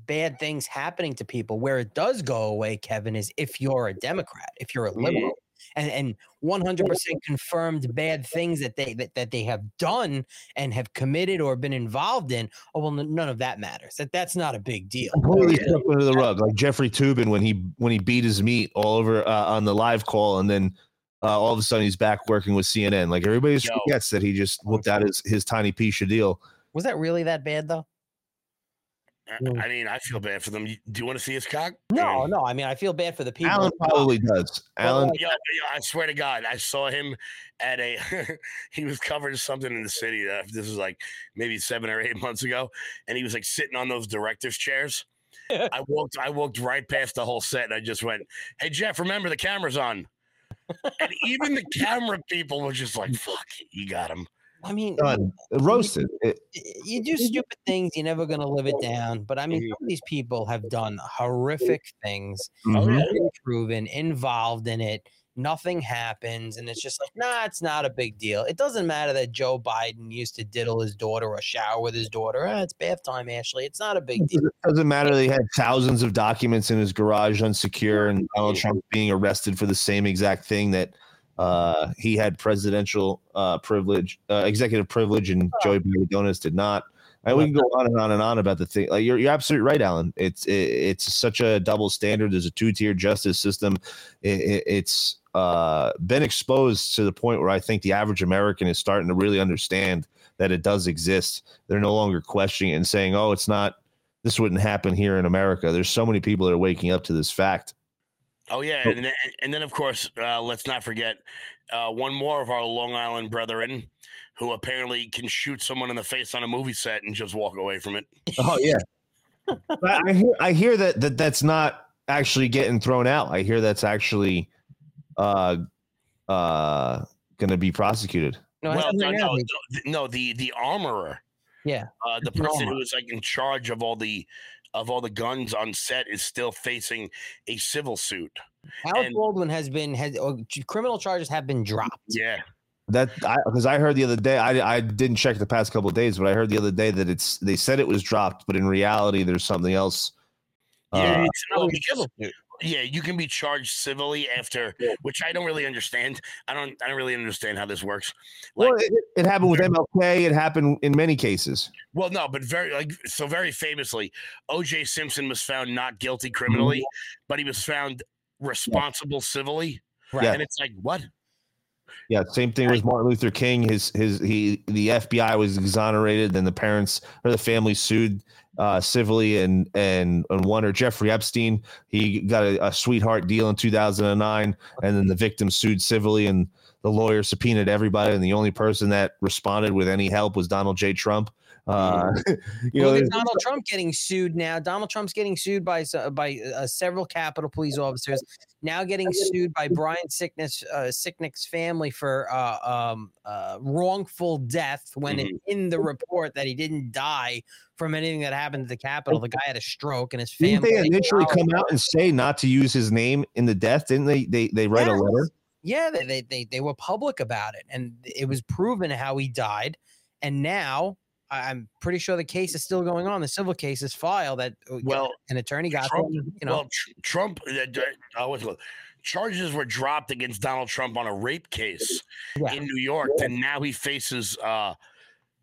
bad things happening to people where it does go away kevin is if you're a democrat if you're a mm. liberal and and 100% confirmed bad things that they that, that they have done and have committed or been involved in oh well none of that matters. That that's not a big deal. completely swept under the rug, like Jeffrey Toobin when he when he beat his meat all over uh, on the live call, and then uh, all of a sudden he's back working with CNN. Like everybody just forgets that he just whooped out his his tiny piece of deal. was that really that bad though I, I mean, I feel bad for them. Do you want to see his cock? no no i mean i feel bad for the people Alan probably does. Alan, Yo, yo, I swear to God, I saw him at a. he was covered in something in the city. Uh, this was like maybe seven or eight months ago, and he was like sitting on those directors' chairs. I walked. I walked right past the whole set, and I just went, "Hey Jeff, remember the camera's on." and even the camera people were just like, "Fuck, it, you got him." I mean done roasted. It, you do stupid things, you're never going to live it down. But I mean, some of these people have done horrific things, Mhm. proven, involved in it. Nothing happens, and it's just like, nah, it's not a big deal. It doesn't matter that Joe Biden used to diddle his daughter or shower with his daughter. Ah, it's bath time, Ashley. It's not a big deal. It doesn't matter. They had thousands of documents in his garage unsecure, and Donald Trump being arrested for the same exact thing that Uh, he had presidential uh, privilege, uh, executive privilege, and Joey Baradonis did not. And we can go on and on and on about the thing. Like you're, you're absolutely right, Alan. It's it, it's such a double standard. There's a two tier justice system. It, it, it's uh, been exposed to the point where I think the average American is starting to really understand that it does exist. They're no longer questioning it and saying, "Oh, it's not. This wouldn't happen here in America." There's so many people that are waking up to this fact. Oh yeah, and then, and then of course, uh, let's not forget uh, one more of our Long Island brethren who apparently can shoot someone in the face on a movie set and just walk away from it. Oh yeah. but I hear, I hear that, that that's not actually getting thrown out. I hear that's actually uh uh going to be prosecuted. No, well, no, no, no, no, the the armorer, Yeah. uh, the person armorer. who is like in charge of all the of all the guns on set is still facing a civil suit. Alec And- Baldwin has been has oh, criminal charges have been dropped. Yeah, That because I, heard the other day, I I didn't check the past couple of days, but I heard the other day that it's they said it was dropped, but in reality, there's something else. yeah, Uh, it's, no, because- yeah. You can be charged civilly after, which I don't really understand. I don't. I don't really understand how this works. Like, well, it, it happened with MLK. It happened in many cases. Well, no, but very like so very famously, O.J. Simpson was found not guilty mm-hmm. criminally, but he was found responsible civilly. Right. And it's like, what? Yeah, same thing with Martin Luther King. His his he the FBI was exonerated, then the parents or the family sued uh, civilly and and and one Or Jeffrey Epstein, he got a, a sweetheart deal in 2009, and then the victim sued civilly, and the lawyer subpoenaed everybody, and the only person that responded with any help was Donald J. Trump. Uh, you know, Look at Donald Trump getting sued now. Donald Trump's getting sued by by uh, several Capitol Police officers. Now getting sued by Brian Sicknick's uh, Sicknick's family for uh, um, uh, wrongful death when it, in the report that he didn't die from anything that happened at the Capitol. The guy had a stroke and his didn't family. they initially come out and say not to use his name in the death? Didn't they? They they write a letter. Yeah, they they they were public about it, and it was proven how he died. And now I- I'm pretty sure the case is still going on. The civil case is filed. That uh, Well, an attorney got Trump, them, you know. well, tr- Trump, uh, uh, uh, what's it charges were dropped against Donald Trump on a rape case Yeah. in New York, and now he faces. uh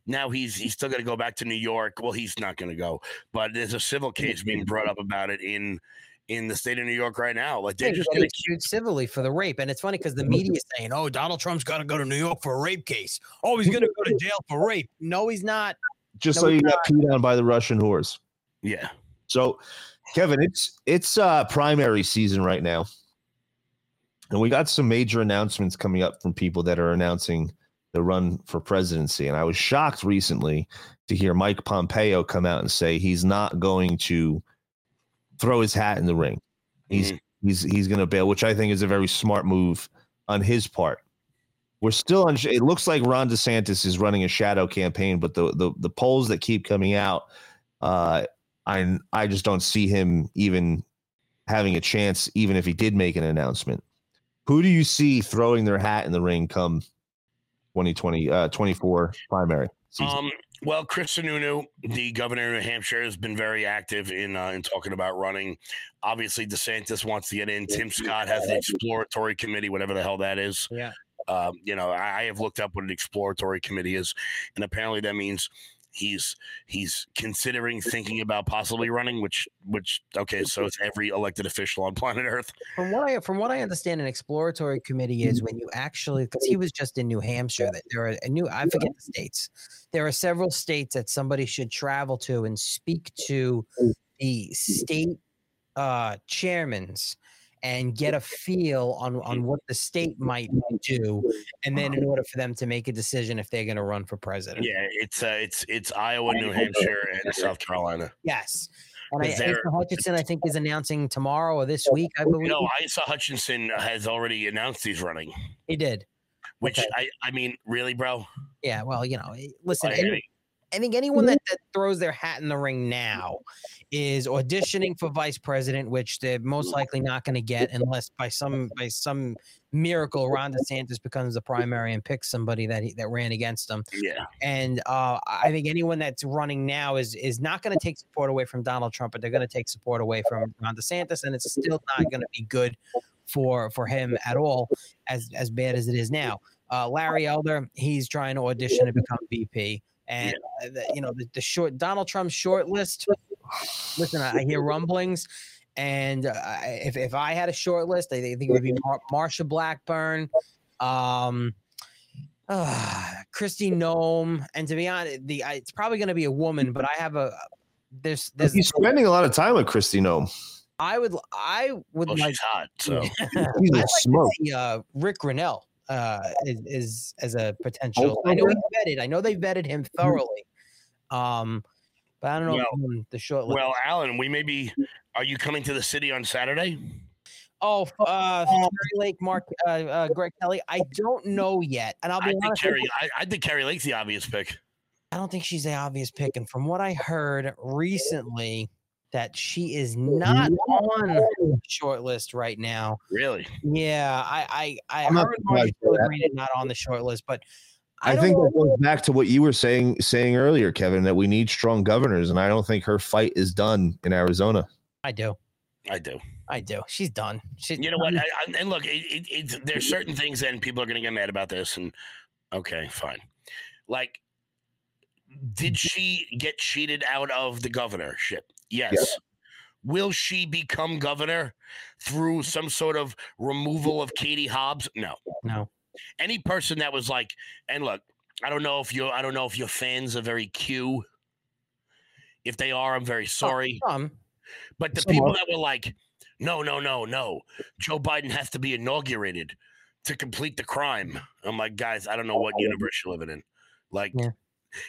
now he's he's still going to go back to New York. Well, he's not going to go, but there's a civil case being brought up about it in in the state of New York right now. Like they're he's just getting going to sued civilly for the rape, and it's funny because the media is saying, "Oh, Donald Trump's got to go to New York for a rape case. Oh, he's going to go to jail for rape." No, he's not. Just No, so he's you got peed on by the Russian whores. yeah. So, Kevin, it's it's uh primary season right now. And we got some major announcements coming up from people that are announcing the run for presidency. And I was shocked recently to hear Mike Pompeo come out and say he's not going to throw his hat in the ring. He's he's he's going to bail, which I think is a very smart move on his part. We're still on. It looks like Ron DeSantis is running a shadow campaign, but the the, the polls that keep coming out, uh, I I just don't see him even having a chance, even if he did make an announcement. Who do you see throwing their hat in the ring come 2020 uh 24 primary season? Um, well, Chris Sununu, the governor of New Hampshire, has been very active in uh, in talking about running. Obviously, DeSantis wants to get in. Tim Scott has the exploratory committee, whatever the hell that is. Yeah. Um, you know, I, I have looked up what an exploratory committee is, and apparently that means he's he's considering thinking about possibly running. Which which okay, so it's every elected official on planet Earth. From what I from what I understand, an exploratory committee is when you actually because he was just in New Hampshire. That there are a new I forget the states. There are several states that somebody should travel to and speak to the state uh, chairmans and get a feel on on what the state might do, and then in order for them to make a decision if they're going to run for president. Yeah, it's uh, it's it's Iowa, New Hampshire, and South Carolina. Yes. And I, there- Hutchinson, I think, is announcing tomorrow or this week. I believe No, Asa Hutchinson has already announced he's running. he did. Which Okay. I, I mean, really, bro? Yeah, well, you know, eh, listen, I- any- I think anyone that, that throws their hat in the ring now is auditioning for vice president, which they're most likely not going to get unless by some by some miracle Ron DeSantis becomes the primary and picks somebody that he, that ran against him. Yeah. And uh, I think anyone that's running now is is not going to take support away from Donald Trump, but they're going to take support away from Ron DeSantis, and it's still not going to be good for for him at all as as bad as it is now. Uh, Larry Elder, he's trying to audition to become VP, and uh, the, you know the, the short Donald Trump short list. Listen, I, I hear rumblings, and uh, if if I had a short list, I think it would be Mar- Marsha Blackburn, um, uh, Kristi Noem, and to be honest, the I, it's probably going to be a woman, but I have a there's there's He's spending a lot of time with Kristi Noem. I would I would Well, like she's hot, so He's I'd a like to smoke. see, uh, Ric Grenell uh, is, is as a potential. I know he vetted. I know they vetted him thoroughly. Um, but I don't know Well- the short list. well, Alan, we may be. Are you coming to the city on Saturday? oh, uh, Terry Lake, Mark, uh, uh, Greg Kelly. I don't know yet, and I'll I be think honest. with Kari. I, I think Kari Lake's the obvious pick. I don't think she's the obvious pick, and from what I heard recently, that she is not on the short list right now. Really? Yeah, I I, I I'm not heard surprised Marjorie by that. Taylor Greene is not on the short list, but I, I, think that goes back to what you were saying saying earlier, Kevin, that we need strong governors, and I don't think her fight is done in Arizona. I do. I do. I do. She's done. She, You know what? I, I, and look, it, it, it's there's certain things, and people are going to get mad about this. And okay, fine. Like, did she get cheated out of the governorship? Yes. Will she become governor through some sort of removal of Katie Hobbs? No. No. Any person that was like, and look, I don't know if you're, I don't know if your fans are very Q. If they are, I'm very oh, sorry. Some. But the Some people are. that were like, no, no, no, no, Joe Biden has to be inaugurated to complete the crime. I'm like, guys, I don't know oh, what universe you're living in. Like, Yeah.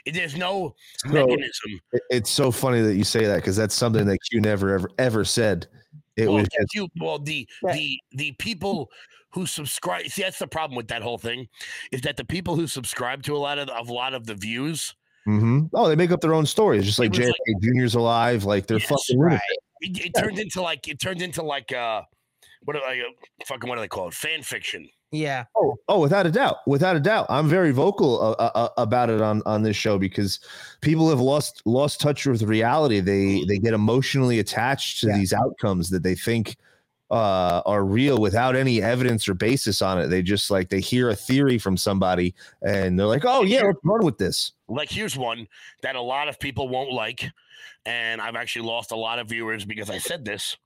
It- there's no So- mechanism. It- It's so funny that you say that because that's something that Q never ever ever said. It well, was just you, well, the the the people who subscribe. See, that's the problem with that whole thing, is that the people who subscribe to a lot of of a lot of the views, Mhm. oh, they make up their own stories, just like It was JFK Junior's alive, like they're Yes, fucking Right. lunatics. it, it turned into like it turned into like uh, what are like uh, fucking what do they call it? Fan fiction. Yeah. Oh, oh, without a doubt, without a doubt, I'm very vocal uh, uh, uh, about it on on this show because people have lost lost touch with reality. They they get emotionally attached to Yeah. these outcomes that they think uh, are real without any evidence or basis on it. They just like they hear a theory from somebody and they're like, "Oh yeah, let's run with this." Like here's one that a lot of people won't like, and I've actually lost a lot of viewers because I said this.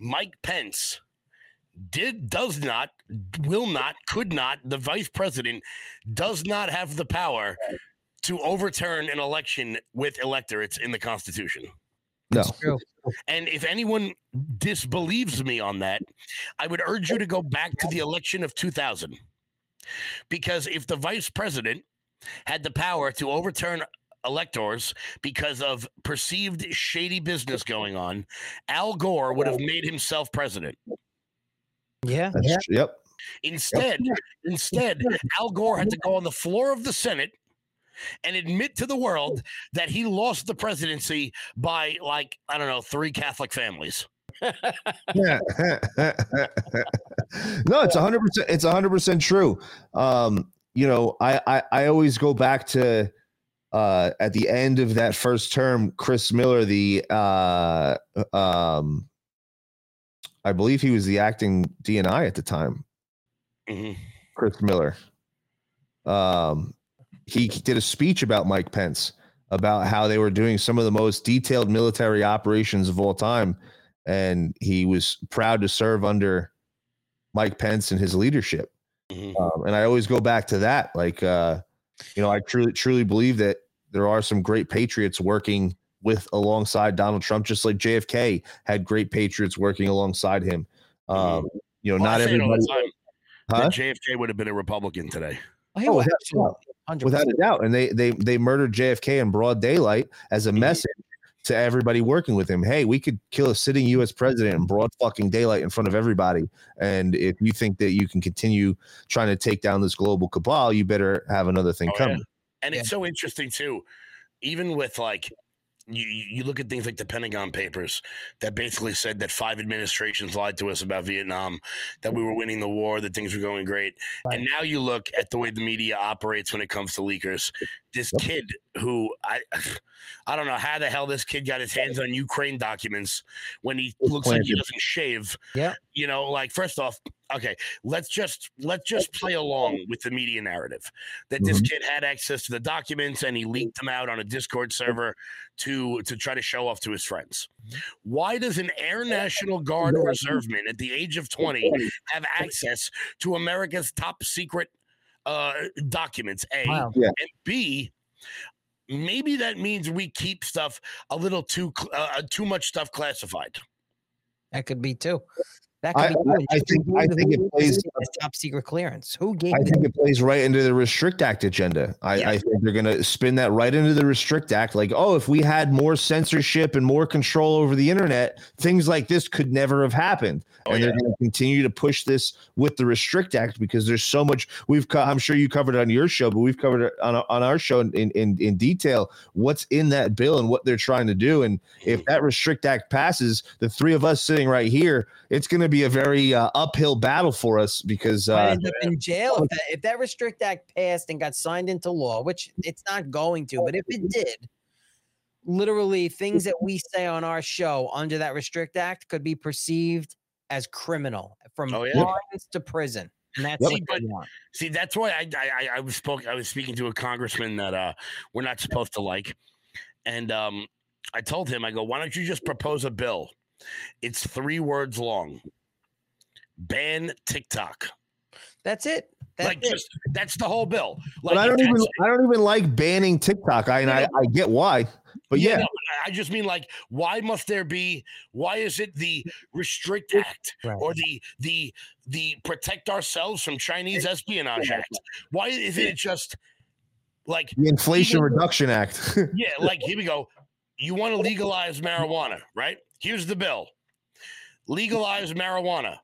Mike Pence did does not will not could not the vice president does not have the power to overturn an election with electorates in the constitution. No, and if anyone disbelieves me on that i would urge you to go back to the election of 2000 because if the vice president had the power to overturn electors because of perceived shady business going on al gore would have made himself president Yeah. that's tr- yep. Instead, instead, Al Gore had to go on the floor of the Senate and admit to the world that he lost the presidency by like I don't know three Catholic families. no, it's hundred percent. It's hundred percent true. Um, you know, I, I I always go back to uh at the end of that first term, Chris Miller, the uh um, I believe he was the acting DNI at the time. Mhm. Chris Miller. Um, he did a speech about Mike Pence about how they were doing some of the most detailed military operations of all time, and he was proud to serve under Mike Pence and his leadership. Mhm. Um, and I always go back to that, like uh, you know, I truly truly believe that there are some great patriots working with alongside Donald Trump, just like JFK had great patriots working alongside him. Um, you know, Well, not say it all the everybody. time, Huh? JFK would have been a Republican today. Oh, he Oh, without a doubt. without a doubt. And they they they murdered JFK in broad daylight as a message to everybody working with him. Hey, we could kill a sitting U.S. president in broad fucking daylight in front of everybody. And if you think that you can continue trying to take down this global cabal, you better have another thing Oh, yeah. coming. And it's so interesting too, even with like you, you look at things like the Pentagon Papers that basically said that five administrations lied to us about Vietnam, that we were winning the war, that things were going great. And now you look at the way the media operates when it comes to leakers. This kid who I I don't know how the hell this kid got his hands on Ukraine documents when he looks like he doesn't shave. Yeah. You know, like first off, okay, let's just let's just play along with the media narrative that this kid had access to the documents and he leaked them out on a Discord server to to try to show off to his friends. Why does an Air National Guard reserveman at the age of 20 have access to America's top secret uh documents? A Wow. Yeah. and B maybe that means we keep stuff a little too uh, too much stuff classified. That could be too. That I-. I- I think- I think it plays- top secret clearance. Who gave? I think it plays right into the Restrict Act agenda. I, Yeah. I think they're going to spin that right into the Restrict Act. Like, oh, if we had more censorship and more control over the internet, things like this could never have happened. Oh, and yeah. they're going to continue to push this with the Restrict Act because there's so much. We've, co- I'm sure you covered it on your show, but we've covered it on, on our show in, in in detail. What's in that bill and what they're trying to do. And if that Restrict Act passes, the three of us sitting right here, it's going to be a very uh, uphill battle for us because. might Uh, end up in jail if that, if that Restrict Act passed and got signed into law, which it's not going to, but if it did, literally things that we say on our show under that Restrict Act could be perceived as criminal from Oh, yeah. fines to prison. And that's See, but- See, that's why I I, I- I was spoke I was speaking to a congressman that uh we're not supposed to like, and um I told him I go, why don't you just propose a bill? It's three words long. Ban TikTok. That's it. That's like it. just that's the whole bill. Like but I don't even that's- I don't even like banning TikTok. I and I, I get why, but yeah, no, I- I just mean like, why must there be? Why is it the Restrict Act Right. or the the the Protect Ourselves from Chinese Espionage Act? Why isn't it just like the Inflation even- Reduction Act. yeah, like here we go. You want to legalize marijuana, right? Here's the bill. Legalize marijuana.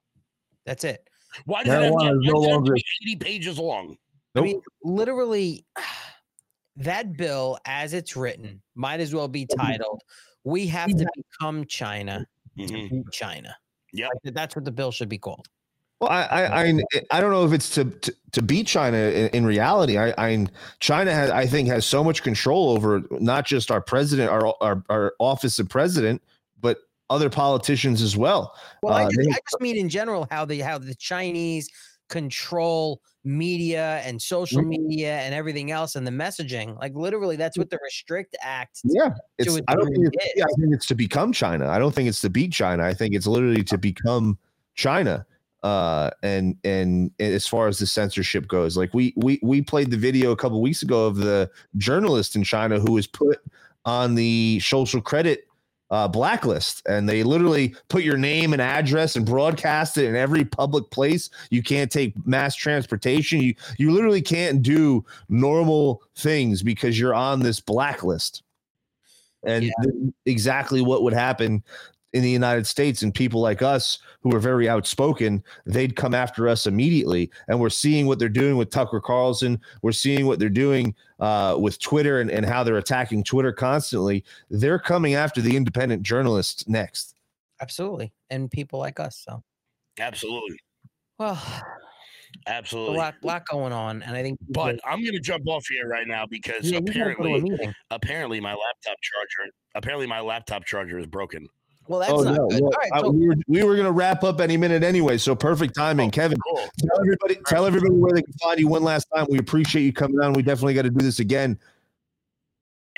That's it. Why does it have to, is no does it have to longer- be 80 pages long? I mean, literally, that bill, as it's written, might as well be titled, We Have to Become China to Mhm. Beat China. Yeah, Like, that's what the bill should be called. Well, I, I, I, I don't know if it's to, to, to beat China in, in reality. I, I, China has, I think, has so much control over not just our president, our, our, our office of president, but other politicians as well. Well, I, Uh, just, they- I just mean in general how the how the Chinese control media and social Mhm. media and everything else and the messaging. Like literally, that's what the Restrict Act. Yeah, it's. I don't think it's, yeah, I think it's to become China. I don't think it's to beat China. I think it's literally to become China. Uh, and and as far as the censorship goes, like we we we played the video a couple weeks ago of the journalist in China who was put on the social credit uh, blacklist, and they literally put your name and address and broadcast it in every public place. You can't take mass transportation. You you literally can't do normal things because you're on this blacklist and Yeah. exactly what would happen in the United States and people like us who are very outspoken, they'd come after us immediately. And we're seeing what they're doing with Tucker Carlson. We're seeing what they're doing uh, with Twitter and, and how they're attacking Twitter constantly. They're coming after the independent journalists next. Absolutely, and people like us. So, Absolutely. well, Absolutely. a Absolutely. lot, lot going on, and I think. people- But I'm going to jump off here right now because yeah, you gotta go to a apparently, apparently my laptop charger, apparently my laptop charger is broken. Well, that's oh not no! good. Well, All right, uh, so we were we were gonna wrap up any minute anyway, so perfect timing, Kevin. Cool. Tell everybody, tell everybody where they can find you one last time. We appreciate you coming on. We definitely got to do this again.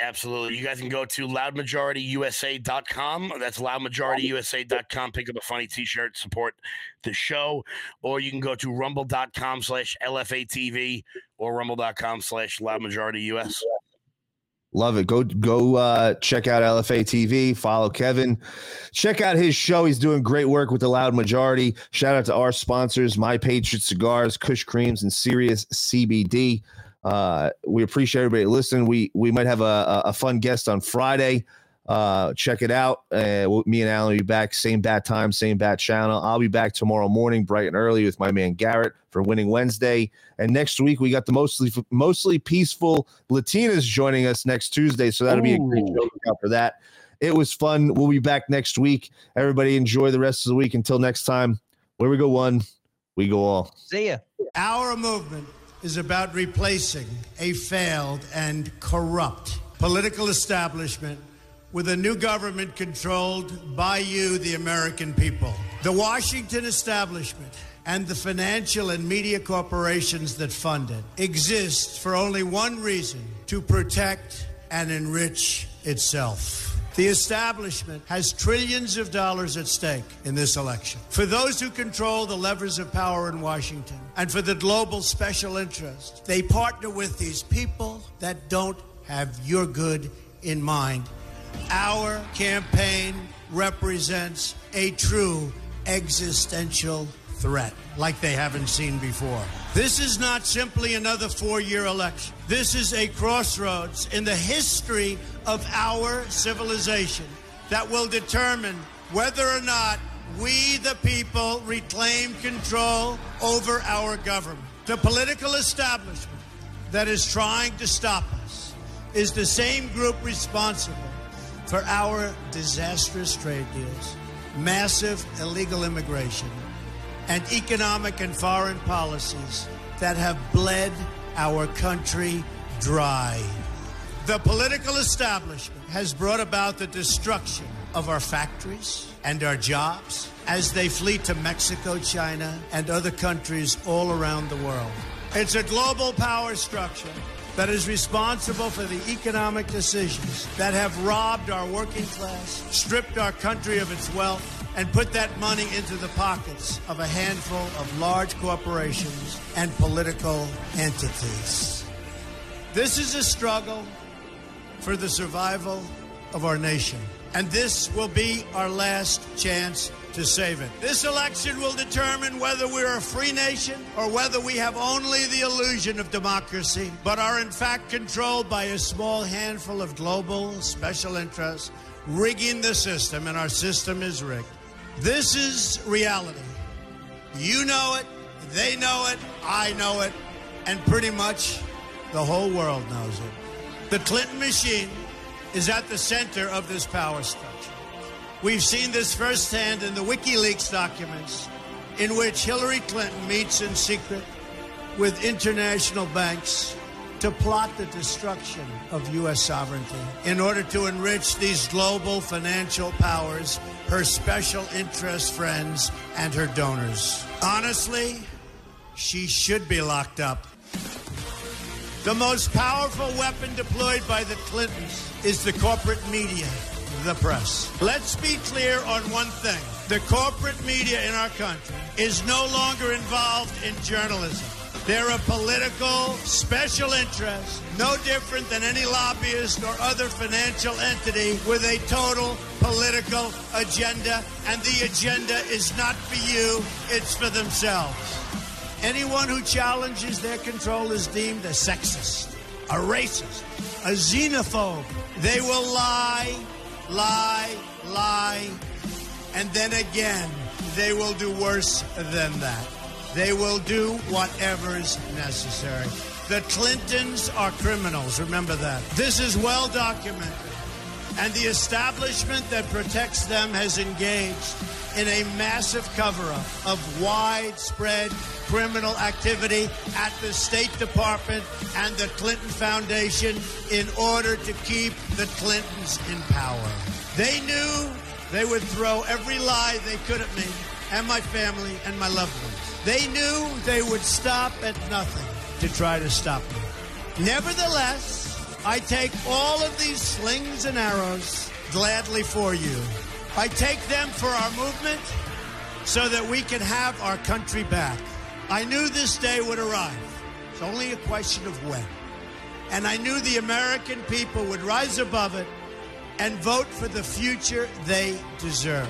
Absolutely. You guys can go to loudmajorityusa.com. That's loudmajorityusa.com. Pick up a funny t-shirt, support the show. Or you can go to rumble.com slash LFATV or rumble.com slash loudmajorityus. Love it. Go go uh, check out LFA TV. Follow Kevin. Check out his show. He's doing great work with the Loud Majority. Shout out to our sponsors: My Patriot Cigars, Kush Creams, and Sirius CBD. Uh, we appreciate everybody listening. We we might have a, a, a fun guest on Friday. Uh, check it out. Uh, me and Alan will be back, same bat time, same bat channel. I'll be back tomorrow morning, bright and early, with my man Garrett for Winning Wednesday. And next week we got the mostly mostly peaceful Latinas joining us next Tuesday, so that'll be a great show. Out for that. It was fun. We'll be back next week. Everybody enjoy the rest of the week. Until next time, where we go one, we go all. See ya. Our movement is about replacing a failed and corrupt political establishment with a new government controlled by you, the American people. The Washington establishment and the financial and media corporations that fund it exist for only one reason to protect and enrich itself. The establishment has trillions of dollars at stake in this election. For those who control the levers of power in Washington and for the global special interest, they partner with these people that don't have your good in mind. Our campaign represents a true existential threat like they haven't seen before. This is not simply another four year election. This is a crossroads in the history of our civilization that will determine whether or not we, the people, reclaim control over our government. The political establishment that is trying to stop us is the same group responsible for our disastrous trade deals, massive illegal immigration, and economic and foreign policies that have bled our country dry. The political establishment has brought about the destruction of our factories and our jobs as they flee to Mexico, China, and other countries all around the world. It's a global power structure that is responsible for the economic decisions that have robbed our working class, stripped our country of its wealth, and put that money into the pockets of a handful of large corporations and political entities. This is a struggle for the survival of our nation. And this will be our last chance to save it. This election will determine whether we're a free nation or whether we have only the illusion of democracy, but are in fact controlled by a small handful of global special interests rigging the system, and our system is rigged. This is reality. You know it, they know it, I know it, and pretty much the whole world knows it. The Clinton machine is at the center of this power structure. We've seen this firsthand in the WikiLeaks documents, in which Hillary Clinton meets in secret with international banks to plot the destruction of U.S. sovereignty in order to enrich these global financial powers, her special interest friends, and her donors. Honestly, she should be locked up. The most powerful weapon deployed by the Clintons is the corporate media, the press. Let's be clear on one thing the corporate media in our country is no longer involved in journalism. They're a political special interest, no different than any lobbyist or other financial entity with a total political agenda. And the agenda is not for you, it's for themselves. Anyone who challenges their control is deemed a sexist, a racist, a xenophobe. They will lie, lie, lie, and then again, they will do worse than that. They will do whatever's necessary. The Clintons are criminals, remember that. This is well documented. And the establishment that protects them has engaged in a massive cover up of widespread criminal activity at the State Department and the Clinton Foundation in order to keep the Clintons in power. They knew they would throw every lie they could at me and my family and my loved ones. They knew they would stop at nothing to try to stop me. Nevertheless, I take all of these slings and arrows gladly for you. I take them for our movement so that we can have our country back. I knew this day would arrive. It's only a question of when. And I knew the American people would rise above it and vote for the future they deserve.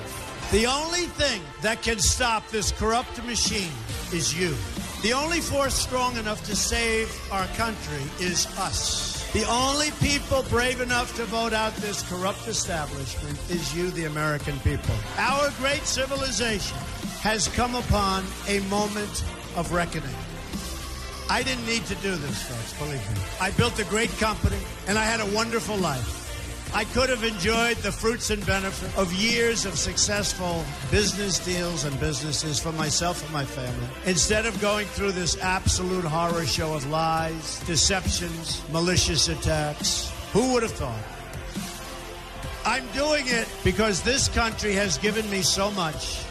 The only thing that can stop this corrupt machine is you. The only force strong enough to save our country is us. The only people brave enough to vote out this corrupt establishment is you, the American people. Our great civilization has come upon a moment of reckoning. I didn't need to do this, folks, believe me. I built a great company and I had a wonderful life. I could have enjoyed the fruits and benefits of years of successful business deals and businesses for myself and my family. Instead of going through this absolute horror show of lies, deceptions, malicious attacks, who would have thought? I'm doing it because this country has given me so much,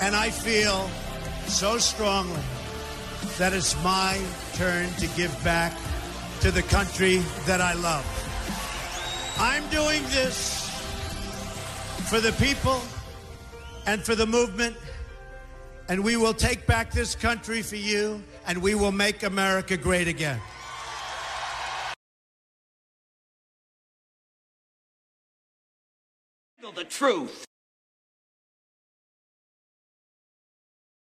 and I feel so strongly that it's my turn to give back to the country that I love. I'm doing this for the people and for the movement, and we will take back this country for you, and we will make America great again. The truth.